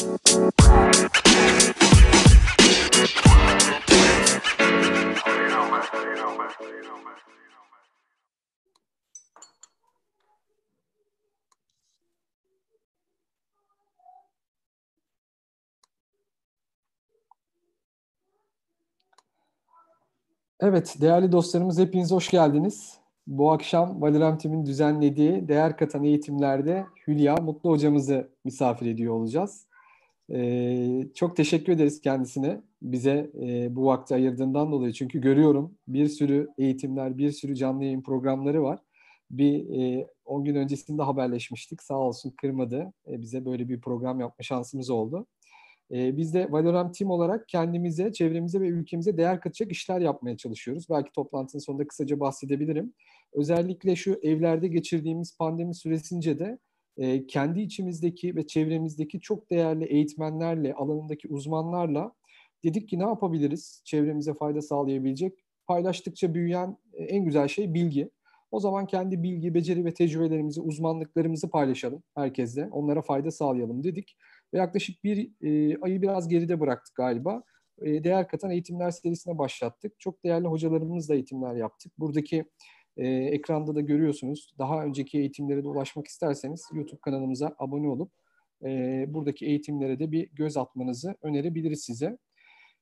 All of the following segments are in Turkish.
Evet, değerli dostlarımız hepiniz hoş geldiniz. Bu akşam Valorem Team'in düzenlediği değer katan eğitimlerde Hülya Mutlu hocamızı misafir ediyor olacağız. Ee, çok teşekkür ederiz kendisine bize e, bu vakti ayırdığından dolayı. Çünkü görüyorum bir sürü eğitimler, bir sürü canlı yayın programları var. Bir 10 e, gün öncesinde haberleşmiştik. Sağ olsun kırmadı. E, bize böyle bir program yapma şansımız oldu. E, biz de Valorem Team olarak kendimize, çevremize ve ülkemize değer katacak işler yapmaya çalışıyoruz. Belki toplantının sonunda kısaca bahsedebilirim. Özellikle şu evlerde geçirdiğimiz pandemi süresince de e, kendi içimizdeki ve çevremizdeki çok değerli eğitmenlerle, alanındaki uzmanlarla dedik ki ne yapabiliriz çevremize fayda sağlayabilecek? Paylaştıkça büyüyen e, en güzel şey bilgi. O zaman kendi bilgi, beceri ve tecrübelerimizi, uzmanlıklarımızı paylaşalım herkesle. Onlara fayda sağlayalım dedik. Ve yaklaşık bir e, ayı biraz geride bıraktık galiba. E, değer katan eğitimler serisine başlattık. Çok değerli hocalarımızla eğitimler yaptık. Buradaki e, ekranda da görüyorsunuz. Daha önceki eğitimlere de ulaşmak isterseniz YouTube kanalımıza abone olup e, buradaki eğitimlere de bir göz atmanızı önerebiliriz size.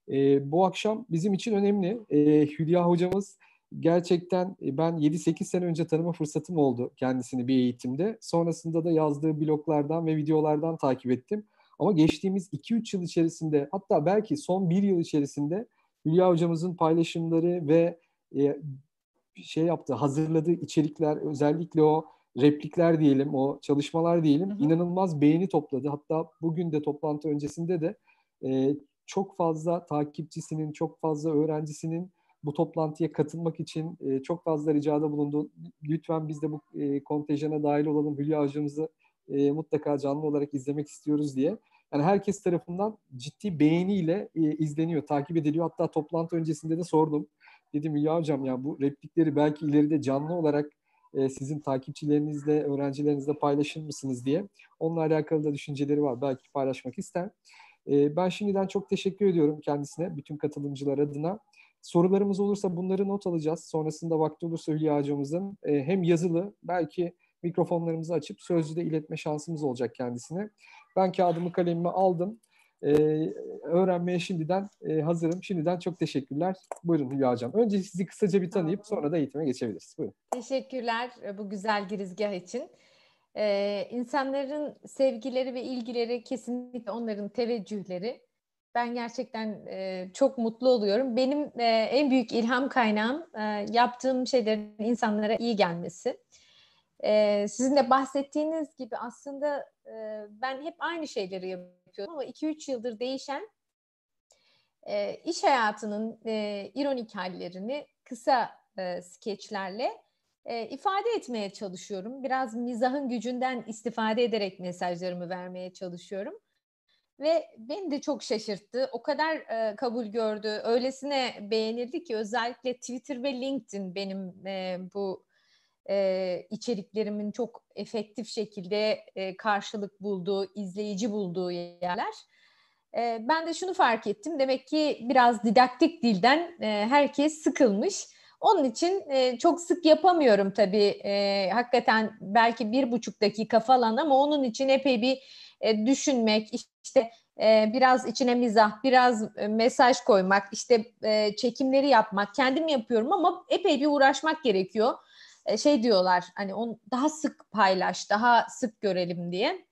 E, bu akşam bizim için önemli. E, Hülya hocamız gerçekten e, ben 7-8 sene önce tanıma fırsatım oldu kendisini bir eğitimde. Sonrasında da yazdığı bloglardan ve videolardan takip ettim. Ama geçtiğimiz 2-3 yıl içerisinde hatta belki son 1 yıl içerisinde Hülya hocamızın paylaşımları ve e, şey yaptı, hazırladığı içerikler özellikle o replikler diyelim, o çalışmalar diyelim hı hı. inanılmaz beğeni topladı. Hatta bugün de toplantı öncesinde de e, çok fazla takipçisinin, çok fazla öğrencisinin bu toplantıya katılmak için e, çok fazla ricada bulundu. Lütfen biz de bu e, kontenjana dahil olalım. Hülya hocamızı e, mutlaka canlı olarak izlemek istiyoruz diye. Yani herkes tarafından ciddi beğeniyle e, izleniyor, takip ediliyor. Hatta toplantı öncesinde de sordum. Dedim ya hocam ya bu replikleri belki ileride canlı olarak e, sizin takipçilerinizle, öğrencilerinizle paylaşır mısınız diye. Onunla alakalı da düşünceleri var. Belki paylaşmak ister. E, ben şimdiden çok teşekkür ediyorum kendisine, bütün katılımcılar adına. Sorularımız olursa bunları not alacağız. Sonrasında vakti olursa Hülya hocamızın e, hem yazılı belki mikrofonlarımızı açıp sözlü de iletme şansımız olacak kendisine. Ben kağıdımı kalemimi aldım. Ee, öğrenmeye şimdiden e, hazırım. Şimdiden çok teşekkürler. Buyurun Hülya Hocam. Önce sizi kısaca bir tanıyıp sonra da eğitime geçebiliriz. Buyurun. Teşekkürler e, bu güzel girizgah için. Ee, insanların sevgileri ve ilgileri kesinlikle onların teveccühleri. Ben gerçekten e, çok mutlu oluyorum. Benim e, en büyük ilham kaynağım e, yaptığım şeylerin insanlara iyi gelmesi. E, sizin de bahsettiğiniz gibi aslında e, ben hep aynı şeyleri yapıyorum ama 2-3 yıldır değişen e, iş hayatının e, ironik hallerini kısa e, skeçlerle e, ifade etmeye çalışıyorum. Biraz mizahın gücünden istifade ederek mesajlarımı vermeye çalışıyorum. Ve beni de çok şaşırttı. O kadar e, kabul gördü, öylesine beğenildi ki özellikle Twitter ve LinkedIn benim e, bu e, içeriklerimin çok efektif şekilde e, karşılık bulduğu, izleyici bulduğu yerler. E, ben de şunu fark ettim. Demek ki biraz didaktik dilden e, herkes sıkılmış. Onun için e, çok sık yapamıyorum tabii. E, hakikaten belki bir buçuk dakika falan ama onun için epey bir e, düşünmek, işte e, biraz içine mizah, biraz e, mesaj koymak, işte e, çekimleri yapmak. Kendim yapıyorum ama epey bir uğraşmak gerekiyor. E, şey diyorlar hani on daha sık paylaş, daha sık görelim diye.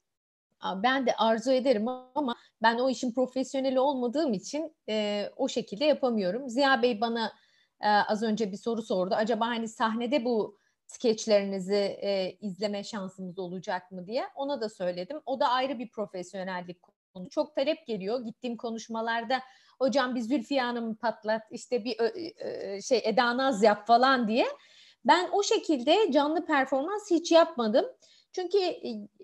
Ben de arzu ederim ama ben o işin profesyoneli olmadığım için e, o şekilde yapamıyorum. Ziya Bey bana e, az önce bir soru sordu. Acaba hani sahnede bu skeçlerinizi e, izleme şansımız olacak mı diye. Ona da söyledim. O da ayrı bir profesyonellik konu. Çok talep geliyor. Gittiğim konuşmalarda hocam bir Zülfiye Hanım patlat, işte bir e, şey Eda Naz yap falan diye. Ben o şekilde canlı performans hiç yapmadım. Çünkü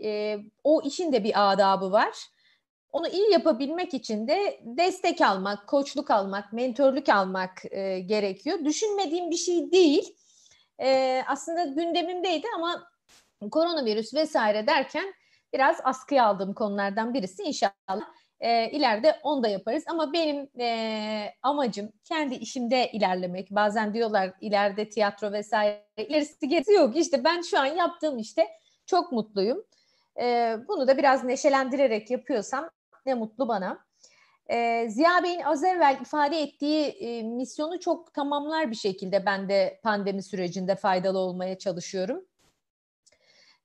e, o işin de bir adabı var. Onu iyi yapabilmek için de destek almak, koçluk almak, mentörlük almak e, gerekiyor. Düşünmediğim bir şey değil. E, aslında gündemimdeydi ama koronavirüs vesaire derken biraz askıya aldığım konulardan birisi inşallah e, ileride onu da yaparız. Ama benim e, amacım kendi işimde ilerlemek. Bazen diyorlar ileride tiyatro vesaire ilerisi gerisi yok. İşte ben şu an yaptığım işte çok mutluyum. E, bunu da biraz neşelendirerek yapıyorsam ne mutlu bana. E, Ziya Bey'in az evvel ifade ettiği e, misyonu çok tamamlar bir şekilde ben de pandemi sürecinde faydalı olmaya çalışıyorum.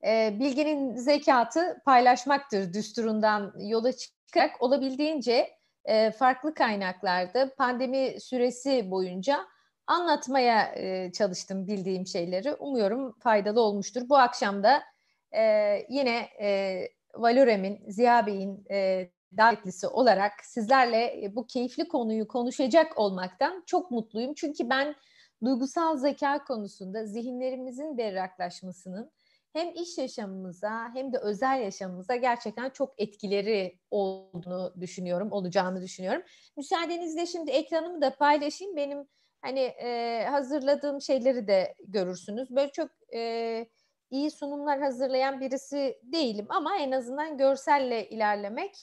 E, bilginin zekatı paylaşmaktır düsturundan yola çıkarak olabildiğince e, farklı kaynaklarda pandemi süresi boyunca anlatmaya e, çalıştım bildiğim şeyleri. Umuyorum faydalı olmuştur. Bu akşam da e, yine e, Valorem'in, Ziya Bey'in e, davetlisi olarak sizlerle e, bu keyifli konuyu konuşacak olmaktan çok mutluyum. Çünkü ben duygusal zeka konusunda zihinlerimizin berraklaşmasının hem iş yaşamımıza hem de özel yaşamımıza gerçekten çok etkileri olduğunu düşünüyorum, olacağını düşünüyorum. Müsaadenizle şimdi ekranımı da paylaşayım. Benim hani e, hazırladığım şeyleri de görürsünüz. Böyle çok e, iyi sunumlar hazırlayan birisi değilim ama en azından görselle ilerlemek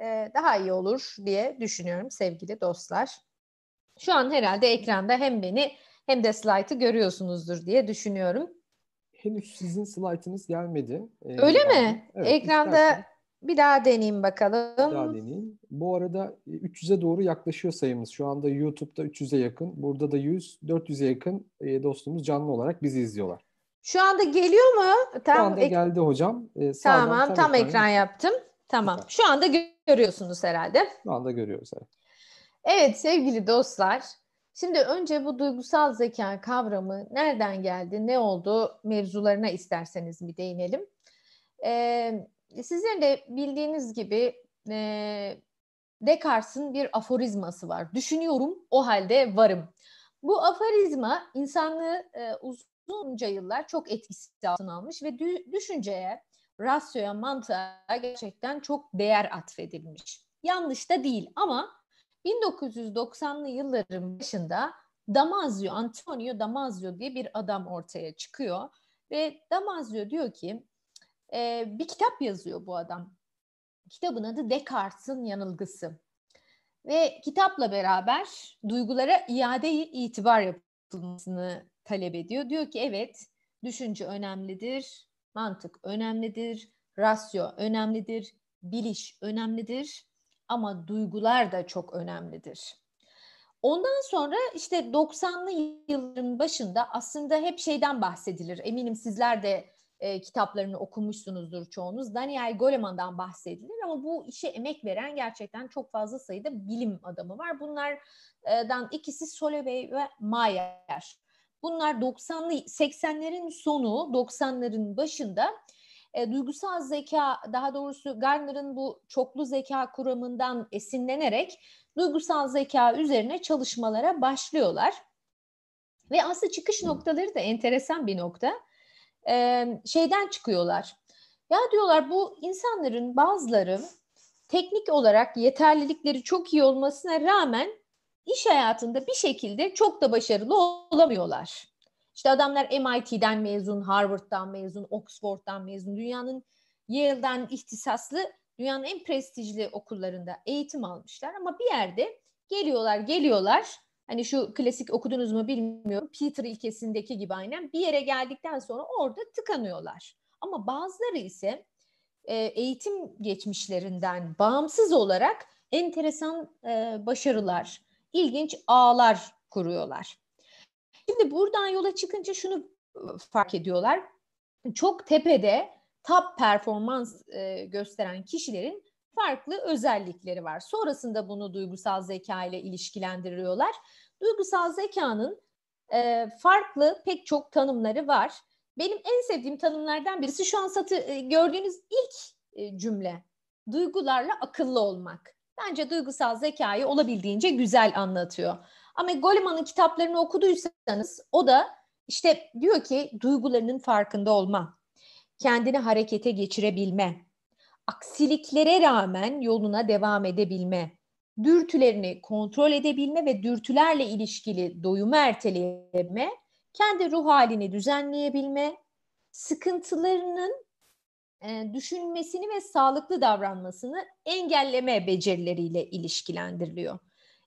e, daha iyi olur diye düşünüyorum sevgili dostlar. Şu an herhalde ekranda hem beni hem de slaytı görüyorsunuzdur diye düşünüyorum. Henüz sizin slaytınız gelmedi. Ee, Öyle mi? Evet, Ekranda istersen, bir daha deneyeyim bakalım. Bir daha deneyeyim. Bu arada 300'e doğru yaklaşıyor sayımız. Şu anda YouTube'da 300'e yakın. Burada da 100, 400'e yakın e, dostumuz canlı olarak bizi izliyorlar. Şu anda geliyor mu? Tam Şu anda ek- geldi hocam. Ee, tamam, tam, tam ekran, ekran yaptım. Tamam. Şu anda görüyorsunuz herhalde. Şu anda görüyoruz. Evet. evet sevgili dostlar. Şimdi önce bu duygusal zeka kavramı nereden geldi, ne oldu mevzularına isterseniz bir değinelim. Ee, sizlerin de bildiğiniz gibi e, Descartes'in bir aforizması var. Düşünüyorum, o halde varım. Bu aforizma insanlığı e, uzunca yıllar çok etkisi altına almış ve dü- düşünceye, rasyoya, mantığa gerçekten çok değer atfedilmiş. Yanlış da değil ama 1990'lı yılların başında Damasio, Antonio Damasio diye bir adam ortaya çıkıyor ve Damasio diyor ki e, bir kitap yazıyor bu adam. Kitabın adı Descartes'in yanılgısı. Ve kitapla beraber duygulara iade itibar yapılmasını talep ediyor. Diyor ki evet düşünce önemlidir, mantık önemlidir, rasyo önemlidir, biliş önemlidir ama duygular da çok önemlidir. Ondan sonra işte 90'lı yılların başında aslında hep şeyden bahsedilir. Eminim sizler de e, kitaplarını okumuşsunuzdur çoğunuz. Daniel Goleman'dan bahsedilir ama bu işe emek veren gerçekten çok fazla sayıda bilim adamı var. Bunlardan ikisi Solovey ve Mayer. Bunlar 90'lı 80'lerin sonu 90'ların başında e, duygusal zeka daha doğrusu Gardner'ın bu çoklu zeka kuramından esinlenerek duygusal zeka üzerine çalışmalara başlıyorlar. Ve aslında çıkış noktaları da enteresan bir nokta. E, şeyden çıkıyorlar. Ya diyorlar bu insanların bazıları teknik olarak yeterlilikleri çok iyi olmasına rağmen iş hayatında bir şekilde çok da başarılı olamıyorlar. İşte adamlar MIT'den mezun, Harvard'dan mezun, Oxford'dan mezun, dünyanın Yale'den ihtisaslı, dünyanın en prestijli okullarında eğitim almışlar ama bir yerde geliyorlar, geliyorlar. Hani şu klasik okudunuz mu bilmiyorum. Peter ilkesindeki gibi aynen bir yere geldikten sonra orada tıkanıyorlar. Ama bazıları ise e, eğitim geçmişlerinden bağımsız olarak enteresan e, başarılar, ilginç ağlar kuruyorlar. Şimdi buradan yola çıkınca şunu fark ediyorlar. Çok tepede top performans gösteren kişilerin farklı özellikleri var. Sonrasında bunu duygusal zeka ile ilişkilendiriyorlar. Duygusal zekanın farklı pek çok tanımları var. Benim en sevdiğim tanımlardan birisi şu an satı, gördüğünüz ilk cümle. Duygularla akıllı olmak. Bence duygusal zekayı olabildiğince güzel anlatıyor. Ama Goleman'ın kitaplarını okuduysanız o da işte diyor ki duygularının farkında olma, kendini harekete geçirebilme, aksiliklere rağmen yoluna devam edebilme, dürtülerini kontrol edebilme ve dürtülerle ilişkili doyumu erteleyeme, kendi ruh halini düzenleyebilme, sıkıntılarının e, düşünmesini ve sağlıklı davranmasını engelleme becerileriyle ilişkilendiriliyor.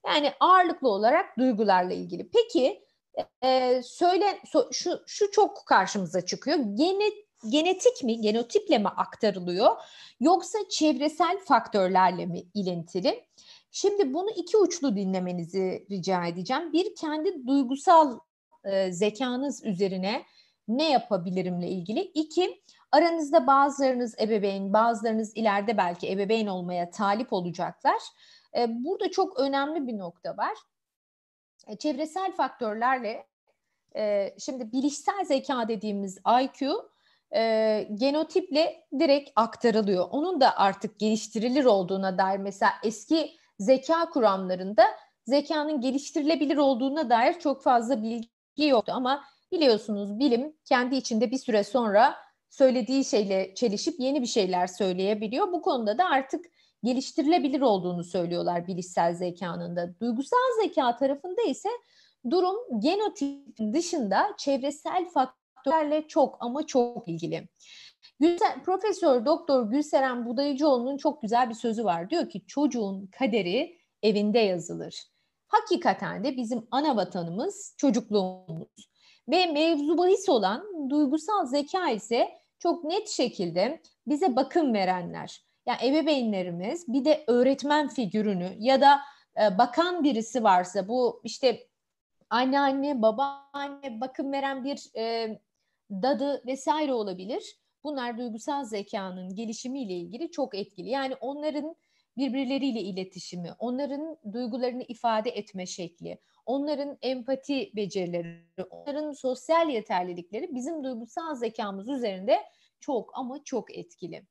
Yani ağırlıklı olarak duygularla ilgili. Peki e, söyle so, şu şu çok karşımıza çıkıyor. Genet, genetik mi, genotiple mi aktarılıyor yoksa çevresel faktörlerle mi ilintili? Şimdi bunu iki uçlu dinlemenizi rica edeceğim. Bir kendi duygusal e, zekanız üzerine ne yapabilirimle ilgili. İki aranızda bazılarınız ebeveyn, bazılarınız ileride belki ebeveyn olmaya talip olacaklar. E, burada çok önemli bir nokta var. E, çevresel faktörlerle e, şimdi bilişsel zeka dediğimiz IQ e, genotiple direkt aktarılıyor. Onun da artık geliştirilir olduğuna dair mesela eski zeka kuramlarında zekanın geliştirilebilir olduğuna dair çok fazla bilgi yoktu ama biliyorsunuz bilim kendi içinde bir süre sonra söylediği şeyle çelişip yeni bir şeyler söyleyebiliyor. Bu konuda da artık geliştirilebilir olduğunu söylüyorlar bilişsel zekanın da. Duygusal zeka tarafında ise durum genotipin dışında çevresel faktörlerle çok ama çok ilgili. Gülser, Profesör Doktor Gülseren Budayıcıoğlu'nun çok güzel bir sözü var. Diyor ki çocuğun kaderi evinde yazılır. Hakikaten de bizim ana vatanımız çocukluğumuz. Ve mevzu bahis olan duygusal zeka ise çok net şekilde bize bakım verenler. Yani ebeveynlerimiz bir de öğretmen figürünü ya da e, bakan birisi varsa bu işte anneanne, babaanne bakım veren bir e, dadı vesaire olabilir. Bunlar duygusal zekanın gelişimiyle ilgili çok etkili. Yani onların birbirleriyle iletişimi, onların duygularını ifade etme şekli, onların empati becerileri, onların sosyal yeterlilikleri bizim duygusal zekamız üzerinde çok ama çok etkili.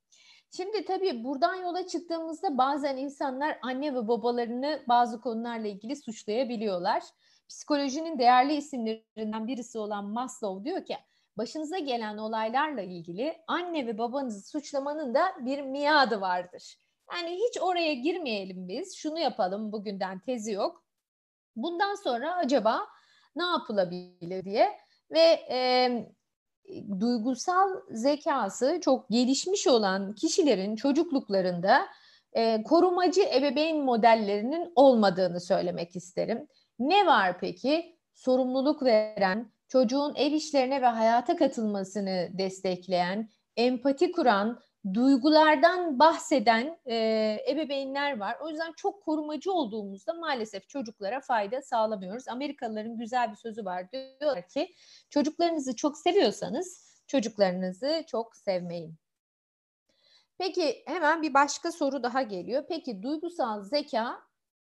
Şimdi tabii buradan yola çıktığımızda bazen insanlar anne ve babalarını bazı konularla ilgili suçlayabiliyorlar. Psikolojinin değerli isimlerinden birisi olan Maslow diyor ki başınıza gelen olaylarla ilgili anne ve babanızı suçlamanın da bir miadı vardır. Yani hiç oraya girmeyelim biz. Şunu yapalım bugünden tezi yok. Bundan sonra acaba ne yapılabilir diye ve e, duygusal zekası çok gelişmiş olan kişilerin çocukluklarında e, korumacı ebeveyn modellerinin olmadığını söylemek isterim. Ne var peki? Sorumluluk veren, çocuğun ev işlerine ve hayata katılmasını destekleyen, empati kuran, duygulardan bahseden e, ebeveynler var. O yüzden çok korumacı olduğumuzda maalesef çocuklara fayda sağlamıyoruz. Amerikalıların güzel bir sözü var. Diyorlar ki çocuklarınızı çok seviyorsanız çocuklarınızı çok sevmeyin. Peki hemen bir başka soru daha geliyor. Peki duygusal zeka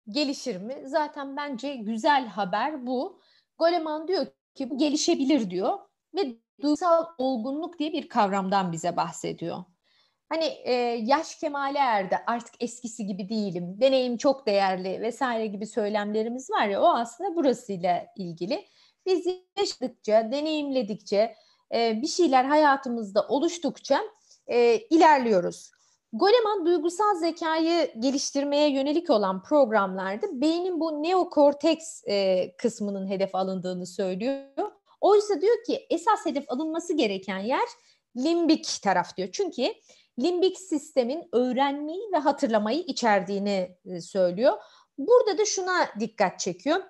gelişir mi? Zaten bence güzel haber bu. Goleman diyor ki bu gelişebilir diyor ve duygusal olgunluk diye bir kavramdan bize bahsediyor. Hani e, yaş kemale erdi artık eskisi gibi değilim, deneyim çok değerli vesaire gibi söylemlerimiz var ya o aslında burasıyla ilgili. Biz yaşadıkça, deneyimledikçe, e, bir şeyler hayatımızda oluştukça e, ilerliyoruz. Goleman duygusal zekayı geliştirmeye yönelik olan programlarda beynin bu neokorteks e, kısmının hedef alındığını söylüyor. Oysa diyor ki esas hedef alınması gereken yer limbik taraf diyor. Çünkü limbik sistemin öğrenmeyi ve hatırlamayı içerdiğini e, söylüyor. Burada da şuna dikkat çekiyor.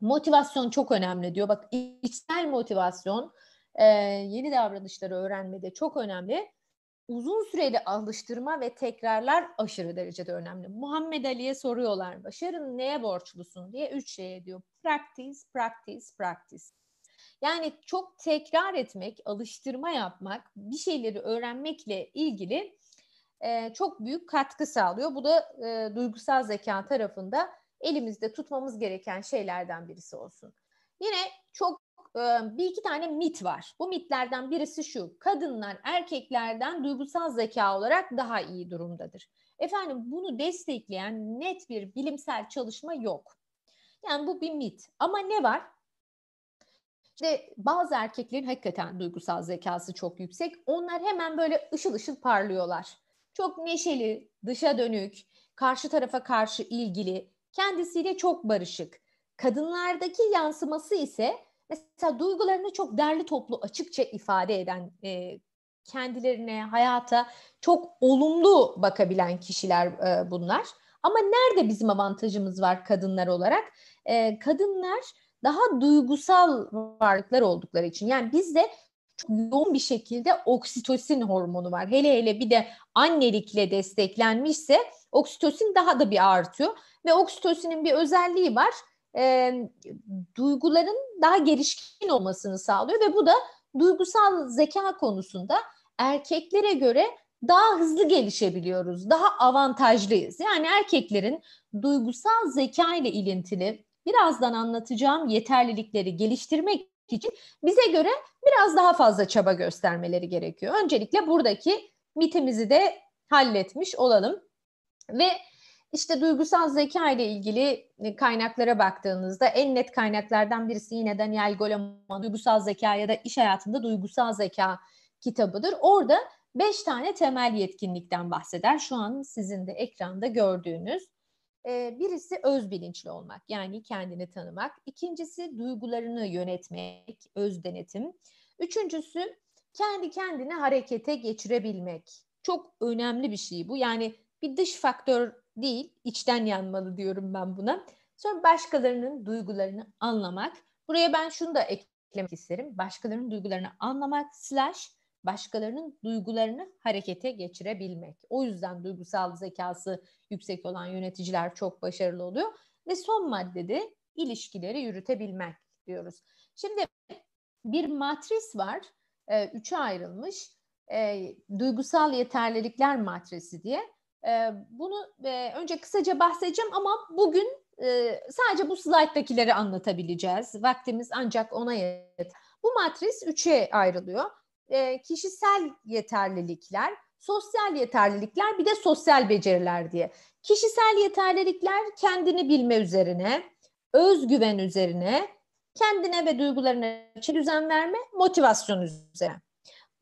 Motivasyon çok önemli diyor. Bak içsel motivasyon e, yeni davranışları öğrenmede çok önemli uzun süreli alıştırma ve tekrarlar aşırı derecede önemli. Muhammed Ali'ye soruyorlar başarın neye borçlusun diye üç şeye diyor. Practice, practice, practice. Yani çok tekrar etmek, alıştırma yapmak, bir şeyleri öğrenmekle ilgili e, çok büyük katkı sağlıyor. Bu da e, duygusal zeka tarafında elimizde tutmamız gereken şeylerden birisi olsun. Yine çok bir iki tane mit var. Bu mitlerden birisi şu. Kadınlar erkeklerden duygusal zeka olarak daha iyi durumdadır. Efendim bunu destekleyen net bir bilimsel çalışma yok. Yani bu bir mit. Ama ne var? İşte bazı erkeklerin hakikaten duygusal zekası çok yüksek. Onlar hemen böyle ışıl ışıl parlıyorlar. Çok neşeli, dışa dönük, karşı tarafa karşı ilgili, kendisiyle çok barışık. Kadınlardaki yansıması ise Mesela duygularını çok derli toplu açıkça ifade eden e, kendilerine, hayata çok olumlu bakabilen kişiler e, bunlar. Ama nerede bizim avantajımız var kadınlar olarak? E, kadınlar daha duygusal varlıklar oldukları için. Yani bizde çok yoğun bir şekilde oksitosin hormonu var. Hele hele bir de annelikle desteklenmişse oksitosin daha da bir artıyor. Ve oksitosinin bir özelliği var. E, duyguların daha gelişkin olmasını sağlıyor ve bu da duygusal zeka konusunda erkeklere göre daha hızlı gelişebiliyoruz, daha avantajlıyız. Yani erkeklerin duygusal zeka ile ilintili birazdan anlatacağım yeterlilikleri geliştirmek için bize göre biraz daha fazla çaba göstermeleri gerekiyor. Öncelikle buradaki mitimizi de halletmiş olalım. Ve işte duygusal zeka ile ilgili kaynaklara baktığınızda en net kaynaklardan birisi yine Daniel Goleman duygusal zeka ya da iş hayatında duygusal zeka kitabıdır. Orada beş tane temel yetkinlikten bahseder. Şu an sizin de ekranda gördüğünüz. Birisi öz bilinçli olmak yani kendini tanımak. İkincisi duygularını yönetmek, öz denetim. Üçüncüsü kendi kendini harekete geçirebilmek. Çok önemli bir şey bu. Yani bir dış faktör değil, içten yanmalı diyorum ben buna. Sonra başkalarının duygularını anlamak. Buraya ben şunu da eklemek isterim. Başkalarının duygularını anlamak slash başkalarının duygularını harekete geçirebilmek. O yüzden duygusal zekası yüksek olan yöneticiler çok başarılı oluyor. Ve son maddede ilişkileri yürütebilmek diyoruz. Şimdi bir matris var, e, üçe ayrılmış. E, duygusal yeterlilikler matrisi diye. E, bunu e, önce kısaca bahsedeceğim ama bugün e, sadece bu slayttakileri anlatabileceğiz. Vaktimiz ancak ona yeter. Bu matris üçe ayrılıyor e, kişisel yeterlilikler, sosyal yeterlilikler bir de sosyal beceriler diye. Kişisel yeterlilikler kendini bilme üzerine, özgüven üzerine, kendine ve duygularına düzen verme, motivasyon üzerine.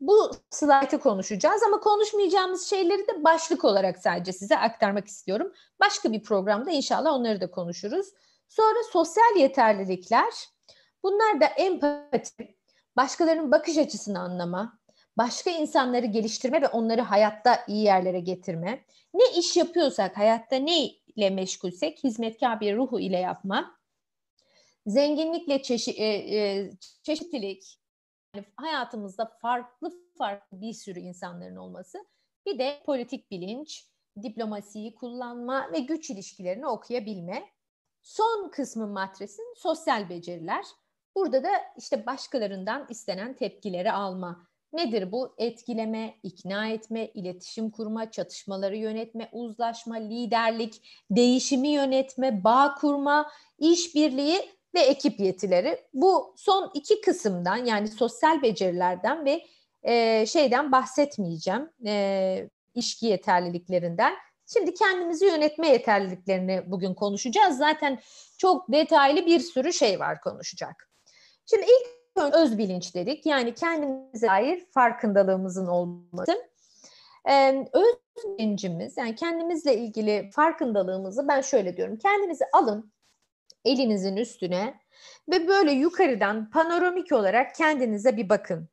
Bu slaytı konuşacağız ama konuşmayacağımız şeyleri de başlık olarak sadece size aktarmak istiyorum. Başka bir programda inşallah onları da konuşuruz. Sonra sosyal yeterlilikler. Bunlar da empati, başkalarının bakış açısını anlama, başka insanları geliştirme ve onları hayatta iyi yerlere getirme, ne iş yapıyorsak, hayatta ne ile meşgulsek hizmetkar bir ruhu ile yapma, zenginlikle çeşi, e, e, çeşitlilik, yani hayatımızda farklı farklı bir sürü insanların olması, bir de politik bilinç, diplomasiyi kullanma ve güç ilişkilerini okuyabilme. Son kısmın matresin sosyal beceriler. Burada da işte başkalarından istenen tepkileri alma. Nedir bu? Etkileme, ikna etme, iletişim kurma, çatışmaları yönetme, uzlaşma, liderlik, değişimi yönetme, bağ kurma, işbirliği ve ekip yetileri. Bu son iki kısımdan yani sosyal becerilerden ve e, şeyden bahsetmeyeceğim. E, işki yeterliliklerinden. Şimdi kendimizi yönetme yeterliliklerini bugün konuşacağız. Zaten çok detaylı bir sürü şey var konuşacak. Şimdi ilk öz bilinç dedik. Yani kendimize dair farkındalığımızın olması. Ee, öz bilincimiz yani kendimizle ilgili farkındalığımızı ben şöyle diyorum. Kendinizi alın elinizin üstüne ve böyle yukarıdan panoramik olarak kendinize bir bakın.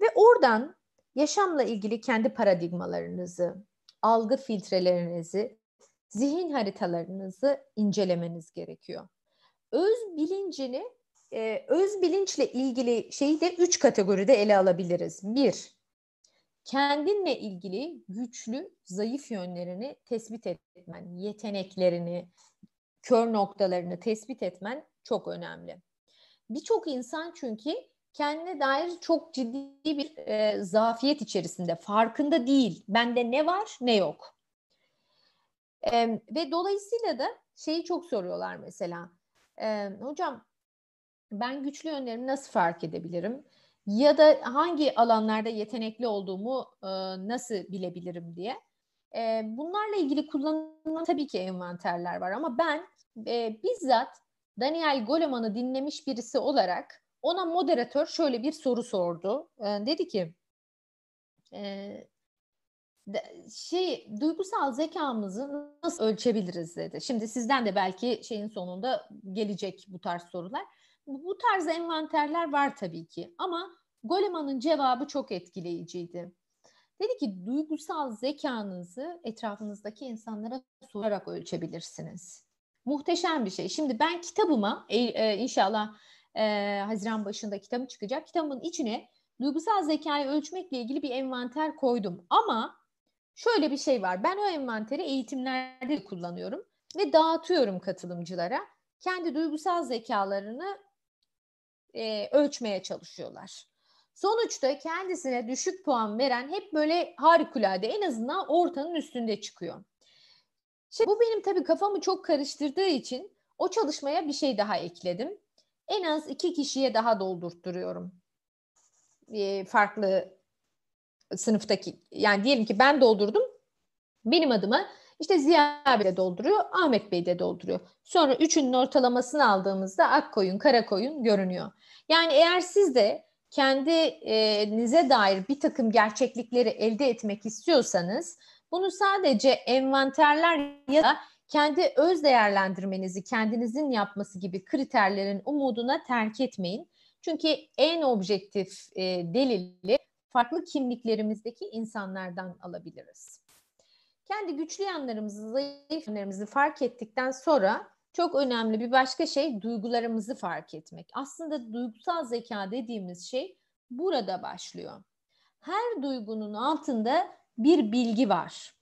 Ve oradan yaşamla ilgili kendi paradigmalarınızı, algı filtrelerinizi, zihin haritalarınızı incelemeniz gerekiyor. Öz bilincini e, öz bilinçle ilgili şeyi de üç kategoride ele alabiliriz. Bir, kendinle ilgili güçlü, zayıf yönlerini tespit etmen, yeteneklerini, kör noktalarını tespit etmen çok önemli. Birçok insan çünkü kendine dair çok ciddi bir e, zafiyet içerisinde, farkında değil. Bende ne var, ne yok. E, ve dolayısıyla da şeyi çok soruyorlar mesela. E, hocam ben güçlü yönlerimi nasıl fark edebilirim? Ya da hangi alanlarda yetenekli olduğumu e, nasıl bilebilirim diye. E, bunlarla ilgili kullanılan tabii ki envanterler var ama ben e, bizzat Daniel Goleman'ı dinlemiş birisi olarak ona moderatör şöyle bir soru sordu. E, dedi ki e, şey duygusal zekamızı nasıl ölçebiliriz dedi. Şimdi sizden de belki şeyin sonunda gelecek bu tarz sorular. Bu tarz envanterler var tabii ki ama Goleman'ın cevabı çok etkileyiciydi. Dedi ki duygusal zekanızı etrafınızdaki insanlara sorarak ölçebilirsiniz. Muhteşem bir şey. Şimdi ben kitabıma e, e, inşallah e, Haziran başında kitabım çıkacak. Kitabımın içine duygusal zekayı ölçmekle ilgili bir envanter koydum. Ama şöyle bir şey var. Ben o envanteri eğitimlerde kullanıyorum ve dağıtıyorum katılımcılara. Kendi duygusal zekalarını e, ölçmeye çalışıyorlar. Sonuçta kendisine düşük puan veren hep böyle harikulade en azından ortanın üstünde çıkıyor. Şimdi bu benim tabii kafamı çok karıştırdığı için o çalışmaya bir şey daha ekledim. En az iki kişiye daha doldurtturuyorum. Ee, farklı sınıftaki yani diyelim ki ben doldurdum. Benim adıma işte Ziya Bey de dolduruyor, Ahmet Bey de dolduruyor. Sonra üçünün ortalamasını aldığımızda ak koyun, kara koyun görünüyor. Yani eğer siz de kendinize dair bir takım gerçeklikleri elde etmek istiyorsanız bunu sadece envanterler ya da kendi öz değerlendirmenizi kendinizin yapması gibi kriterlerin umuduna terk etmeyin. Çünkü en objektif e, delili farklı kimliklerimizdeki insanlardan alabiliriz. Kendi güçlü yanlarımızı, zayıf yanlarımızı fark ettikten sonra çok önemli bir başka şey duygularımızı fark etmek. Aslında duygusal zeka dediğimiz şey burada başlıyor. Her duygunun altında bir bilgi var.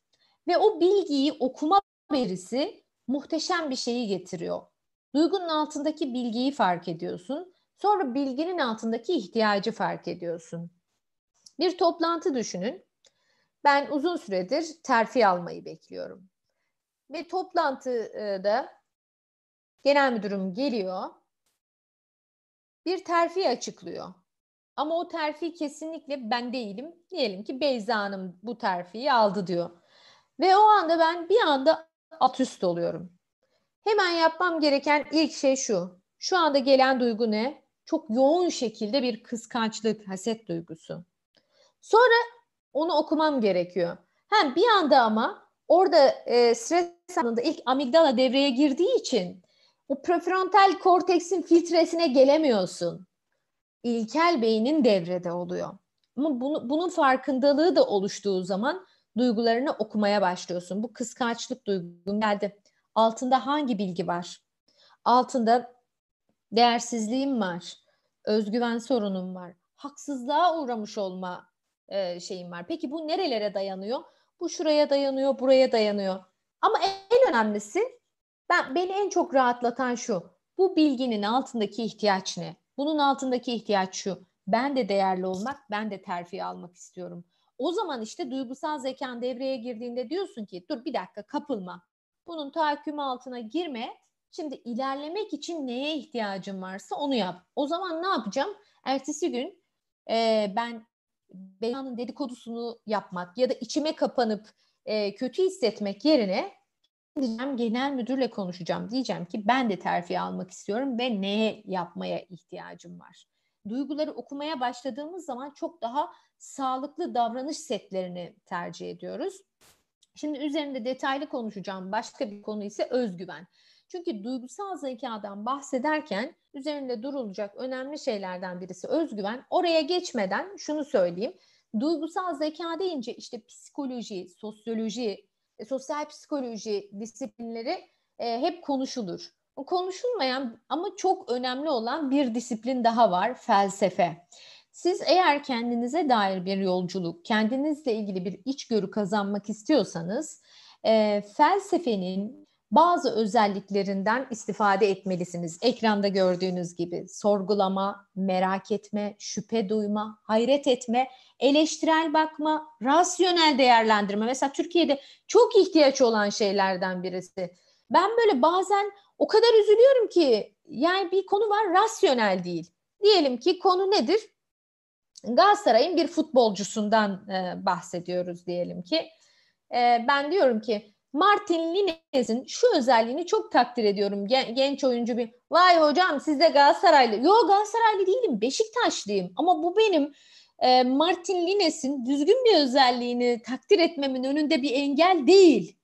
Ve o bilgiyi okuma verisi muhteşem bir şeyi getiriyor. Duygunun altındaki bilgiyi fark ediyorsun. Sonra bilginin altındaki ihtiyacı fark ediyorsun. Bir toplantı düşünün. Ben uzun süredir terfi almayı bekliyorum. Ve toplantıda genel müdürüm geliyor. Bir terfi açıklıyor. Ama o terfi kesinlikle ben değilim. Diyelim ki Beyza Hanım bu terfiyi aldı diyor. Ve o anda ben bir anda alt üst oluyorum. Hemen yapmam gereken ilk şey şu. Şu anda gelen duygu ne? Çok yoğun şekilde bir kıskançlık, haset duygusu. Sonra onu okumam gerekiyor. Hem bir anda ama orada e, stres anında ilk amigdala devreye girdiği için o prefrontal korteksin filtresine gelemiyorsun. İlkel beynin devrede oluyor. Ama bunu, bunun farkındalığı da oluştuğu zaman duygularını okumaya başlıyorsun. Bu kıskançlık duygum geldi. Altında hangi bilgi var? Altında değersizliğim var. Özgüven sorunum var. Haksızlığa uğramış olma e, şeyim var. Peki bu nerelere dayanıyor? Bu şuraya dayanıyor, buraya dayanıyor. Ama en önemlisi ben beni en çok rahatlatan şu. Bu bilginin altındaki ihtiyaç ne? Bunun altındaki ihtiyaç şu. Ben de değerli olmak, ben de terfi almak istiyorum. O zaman işte duygusal zekan devreye girdiğinde diyorsun ki dur bir dakika kapılma. Bunun tahakkümü altına girme. Şimdi ilerlemek için neye ihtiyacın varsa onu yap. O zaman ne yapacağım? Ertesi gün e, ben beyanın dedikodusunu yapmak ya da içime kapanıp e, kötü hissetmek yerine diyeceğim genel müdürle konuşacağım. Diyeceğim ki ben de terfi almak istiyorum ve neye yapmaya ihtiyacım var. Duyguları okumaya başladığımız zaman çok daha sağlıklı davranış setlerini tercih ediyoruz. Şimdi üzerinde detaylı konuşacağım başka bir konu ise özgüven. Çünkü duygusal zekadan bahsederken üzerinde durulacak önemli şeylerden birisi özgüven. Oraya geçmeden şunu söyleyeyim. Duygusal zeka deyince işte psikoloji, sosyoloji, e, sosyal psikoloji disiplinleri e, hep konuşulur. Konuşulmayan ama çok önemli olan bir disiplin daha var, felsefe. Siz eğer kendinize dair bir yolculuk, kendinizle ilgili bir içgörü kazanmak istiyorsanız e, felsefenin bazı özelliklerinden istifade etmelisiniz. Ekranda gördüğünüz gibi sorgulama, merak etme, şüphe duyma, hayret etme, eleştirel bakma, rasyonel değerlendirme. Mesela Türkiye'de çok ihtiyaç olan şeylerden birisi. Ben böyle bazen o kadar üzülüyorum ki yani bir konu var rasyonel değil. Diyelim ki konu nedir? Galatasaray'ın bir futbolcusundan e, bahsediyoruz diyelim ki. E, ben diyorum ki Martin Lines'in şu özelliğini çok takdir ediyorum. Gen- genç oyuncu bir vay hocam siz de Galatasaraylı. Yok Galatasaraylı değilim Beşiktaşlıyım ama bu benim e, Martin Lines'in düzgün bir özelliğini takdir etmemin önünde bir engel değil.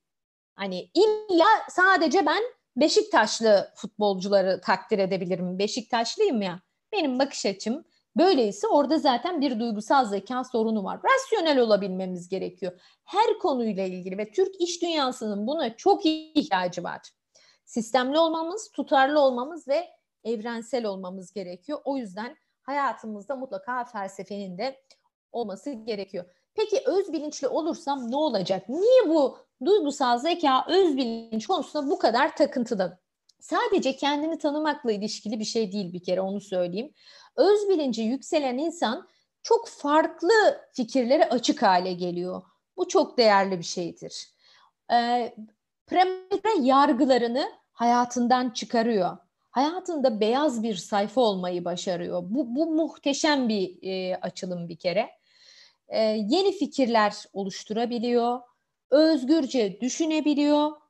Hani illa sadece ben Beşiktaşlı futbolcuları takdir edebilirim. Beşiktaşlıyım ya. Benim bakış açım Böyleyse orada zaten bir duygusal zeka sorunu var. Rasyonel olabilmemiz gerekiyor. Her konuyla ilgili ve Türk iş dünyasının buna çok ihtiyacı var. Sistemli olmamız, tutarlı olmamız ve evrensel olmamız gerekiyor. O yüzden hayatımızda mutlaka felsefenin de olması gerekiyor. Peki öz bilinçli olursam ne olacak? Niye bu duygusal zeka, öz bilinç konusunda bu kadar takıntılı? Sadece kendini tanımakla ilişkili bir şey değil bir kere onu söyleyeyim. Öz bilinci yükselen insan çok farklı fikirlere açık hale geliyor. Bu çok değerli bir şeydir. Ee, premedre yargılarını hayatından çıkarıyor. Hayatında beyaz bir sayfa olmayı başarıyor. Bu, bu muhteşem bir e, açılım bir kere. E, yeni fikirler oluşturabiliyor. Özgürce düşünebiliyor.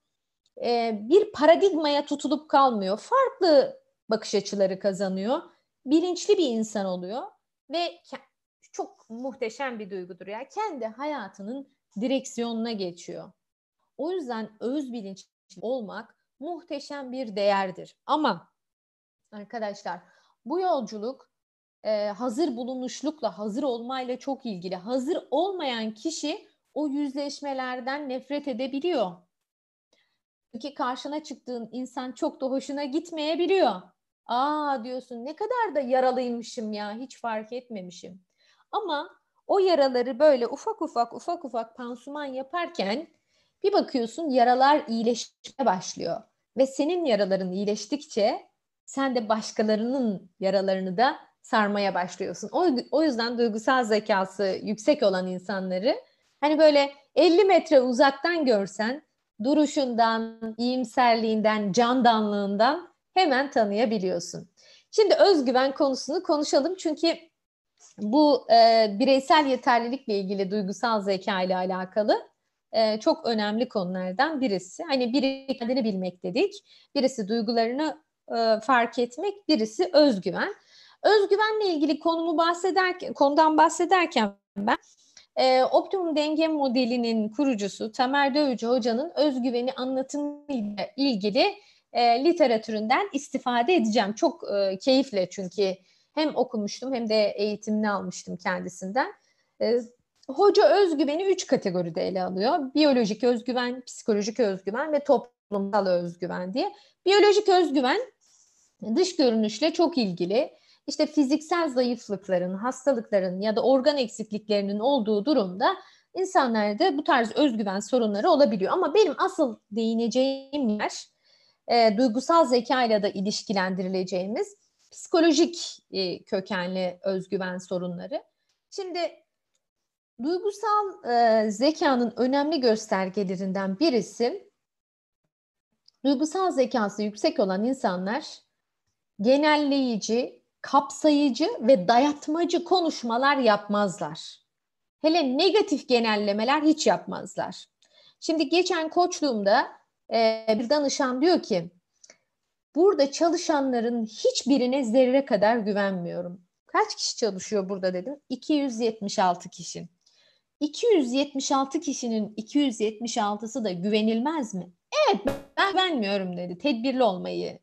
E, bir paradigmaya tutulup kalmıyor. Farklı bakış açıları kazanıyor. Bilinçli bir insan oluyor ve çok muhteşem bir duygudur ya. Kendi hayatının direksiyonuna geçiyor. O yüzden öz bilinçli olmak muhteşem bir değerdir. Ama arkadaşlar bu yolculuk e, hazır bulunuşlukla, hazır olmayla çok ilgili. Hazır olmayan kişi o yüzleşmelerden nefret edebiliyor. Çünkü karşına çıktığın insan çok da hoşuna gitmeyebiliyor. Aa diyorsun ne kadar da yaralıymışım ya hiç fark etmemişim. Ama o yaraları böyle ufak ufak ufak ufak pansuman yaparken bir bakıyorsun yaralar iyileşmeye başlıyor. Ve senin yaraların iyileştikçe sen de başkalarının yaralarını da sarmaya başlıyorsun. O, o yüzden duygusal zekası yüksek olan insanları hani böyle 50 metre uzaktan görsen duruşundan, iyimserliğinden, candanlığından hemen tanıyabiliyorsun. Şimdi özgüven konusunu konuşalım çünkü bu e, bireysel yeterlilikle ilgili duygusal zeka ile alakalı e, çok önemli konulardan birisi. Hani biri kendini bilmek dedik, birisi duygularını e, fark etmek, birisi özgüven. Özgüvenle ilgili konumu bahsederken, konudan bahsederken ben e, optimum denge modelinin kurucusu Tamer Dövücü Hoca'nın özgüveni anlatımıyla ilgili e, literatüründen istifade edeceğim. Çok e, keyifle çünkü hem okumuştum hem de eğitimini almıştım kendisinden. E, hoca özgüveni üç kategoride ele alıyor. Biyolojik özgüven, psikolojik özgüven ve toplumsal özgüven diye. Biyolojik özgüven dış görünüşle çok ilgili. İşte fiziksel zayıflıkların, hastalıkların ya da organ eksikliklerinin olduğu durumda insanlarda bu tarz özgüven sorunları olabiliyor. Ama benim asıl değineceğim yer e, duygusal zeka ile de ilişkilendirileceğimiz psikolojik e, kökenli özgüven sorunları. Şimdi duygusal e, zekanın önemli göstergelerinden birisi duygusal zekası yüksek olan insanlar genelleyici, kapsayıcı ve dayatmacı konuşmalar yapmazlar. Hele negatif genellemeler hiç yapmazlar. Şimdi geçen koçluğumda e, bir danışan diyor ki burada çalışanların hiçbirine zerre kadar güvenmiyorum. Kaç kişi çalışıyor burada dedim. 276 kişi. 276 kişinin 276'sı da güvenilmez mi? Evet ben güvenmiyorum dedi. Tedbirli olmayı.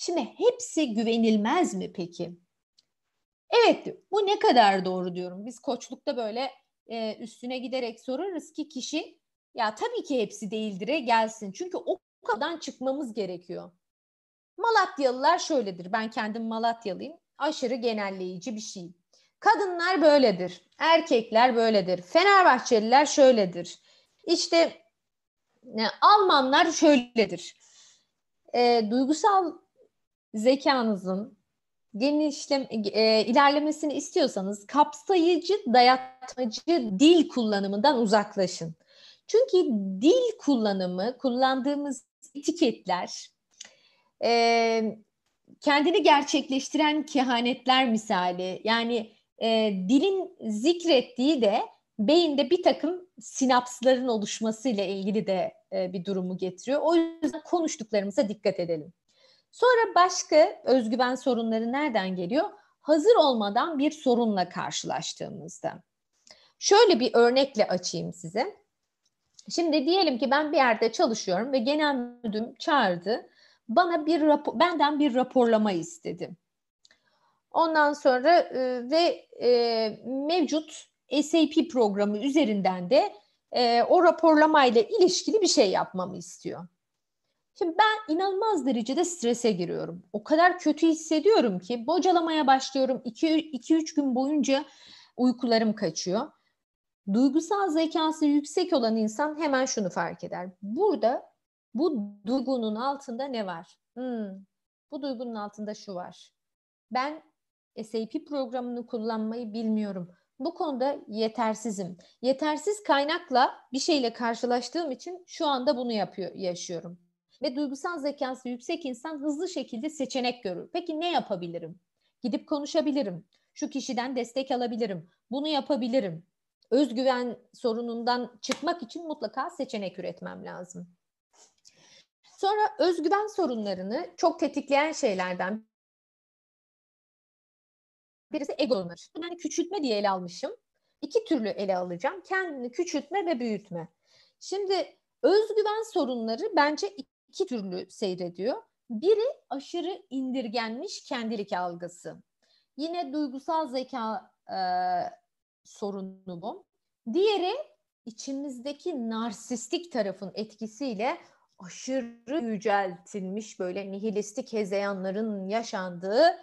Şimdi hepsi güvenilmez mi peki? Evet bu ne kadar doğru diyorum. Biz koçlukta böyle e, üstüne giderek sorarız ki kişi ya tabii ki hepsi değildir'e gelsin. Çünkü o kadar çıkmamız gerekiyor. Malatyalılar şöyledir. Ben kendim Malatyalıyım. Aşırı genelleyici bir şey. Kadınlar böyledir. Erkekler böyledir. Fenerbahçeliler şöyledir. İşte ne, Almanlar şöyledir. E, duygusal zekanızın genişlem e, ilerlemesini istiyorsanız kapsayıcı, dayatmacı dil kullanımından uzaklaşın. Çünkü dil kullanımı, kullandığımız etiketler, e, kendini gerçekleştiren kehanetler misali. Yani e, dilin zikrettiği de beyinde bir takım sinapsların oluşmasıyla ilgili de e, bir durumu getiriyor. O yüzden konuştuklarımıza dikkat edelim. Sonra başka özgüven sorunları nereden geliyor? Hazır olmadan bir sorunla karşılaştığımızda. Şöyle bir örnekle açayım size. Şimdi diyelim ki ben bir yerde çalışıyorum ve genel müdürüm çağırdı. Bana bir rapor, benden bir raporlama istedi. Ondan sonra e, ve e, mevcut SAP programı üzerinden de e, o raporlamayla ilişkili bir şey yapmamı istiyor. Şimdi ben inanılmaz derecede strese giriyorum. O kadar kötü hissediyorum ki bocalamaya başlıyorum. 2-3 gün boyunca uykularım kaçıyor. Duygusal zekası yüksek olan insan hemen şunu fark eder. Burada bu duygunun altında ne var? Hmm, bu duygunun altında şu var. Ben SAP programını kullanmayı bilmiyorum. Bu konuda yetersizim. Yetersiz kaynakla bir şeyle karşılaştığım için şu anda bunu yapıyor, yaşıyorum. Ve duygusal zekası yüksek insan hızlı şekilde seçenek görür. Peki ne yapabilirim? Gidip konuşabilirim. Şu kişiden destek alabilirim. Bunu yapabilirim. Özgüven sorunundan çıkmak için mutlaka seçenek üretmem lazım. Sonra özgüven sorunlarını çok tetikleyen şeylerden birisi egolar. Ben küçültme diye ele almışım. İki türlü ele alacağım. Kendini küçültme ve büyütme. Şimdi özgüven sorunları bence iki türlü seyrediyor. Biri aşırı indirgenmiş kendilik algısı. Yine duygusal zeka e, sorunu bu. Diğeri içimizdeki narsistik tarafın etkisiyle aşırı yüceltilmiş böyle nihilistik hezeyanların yaşandığı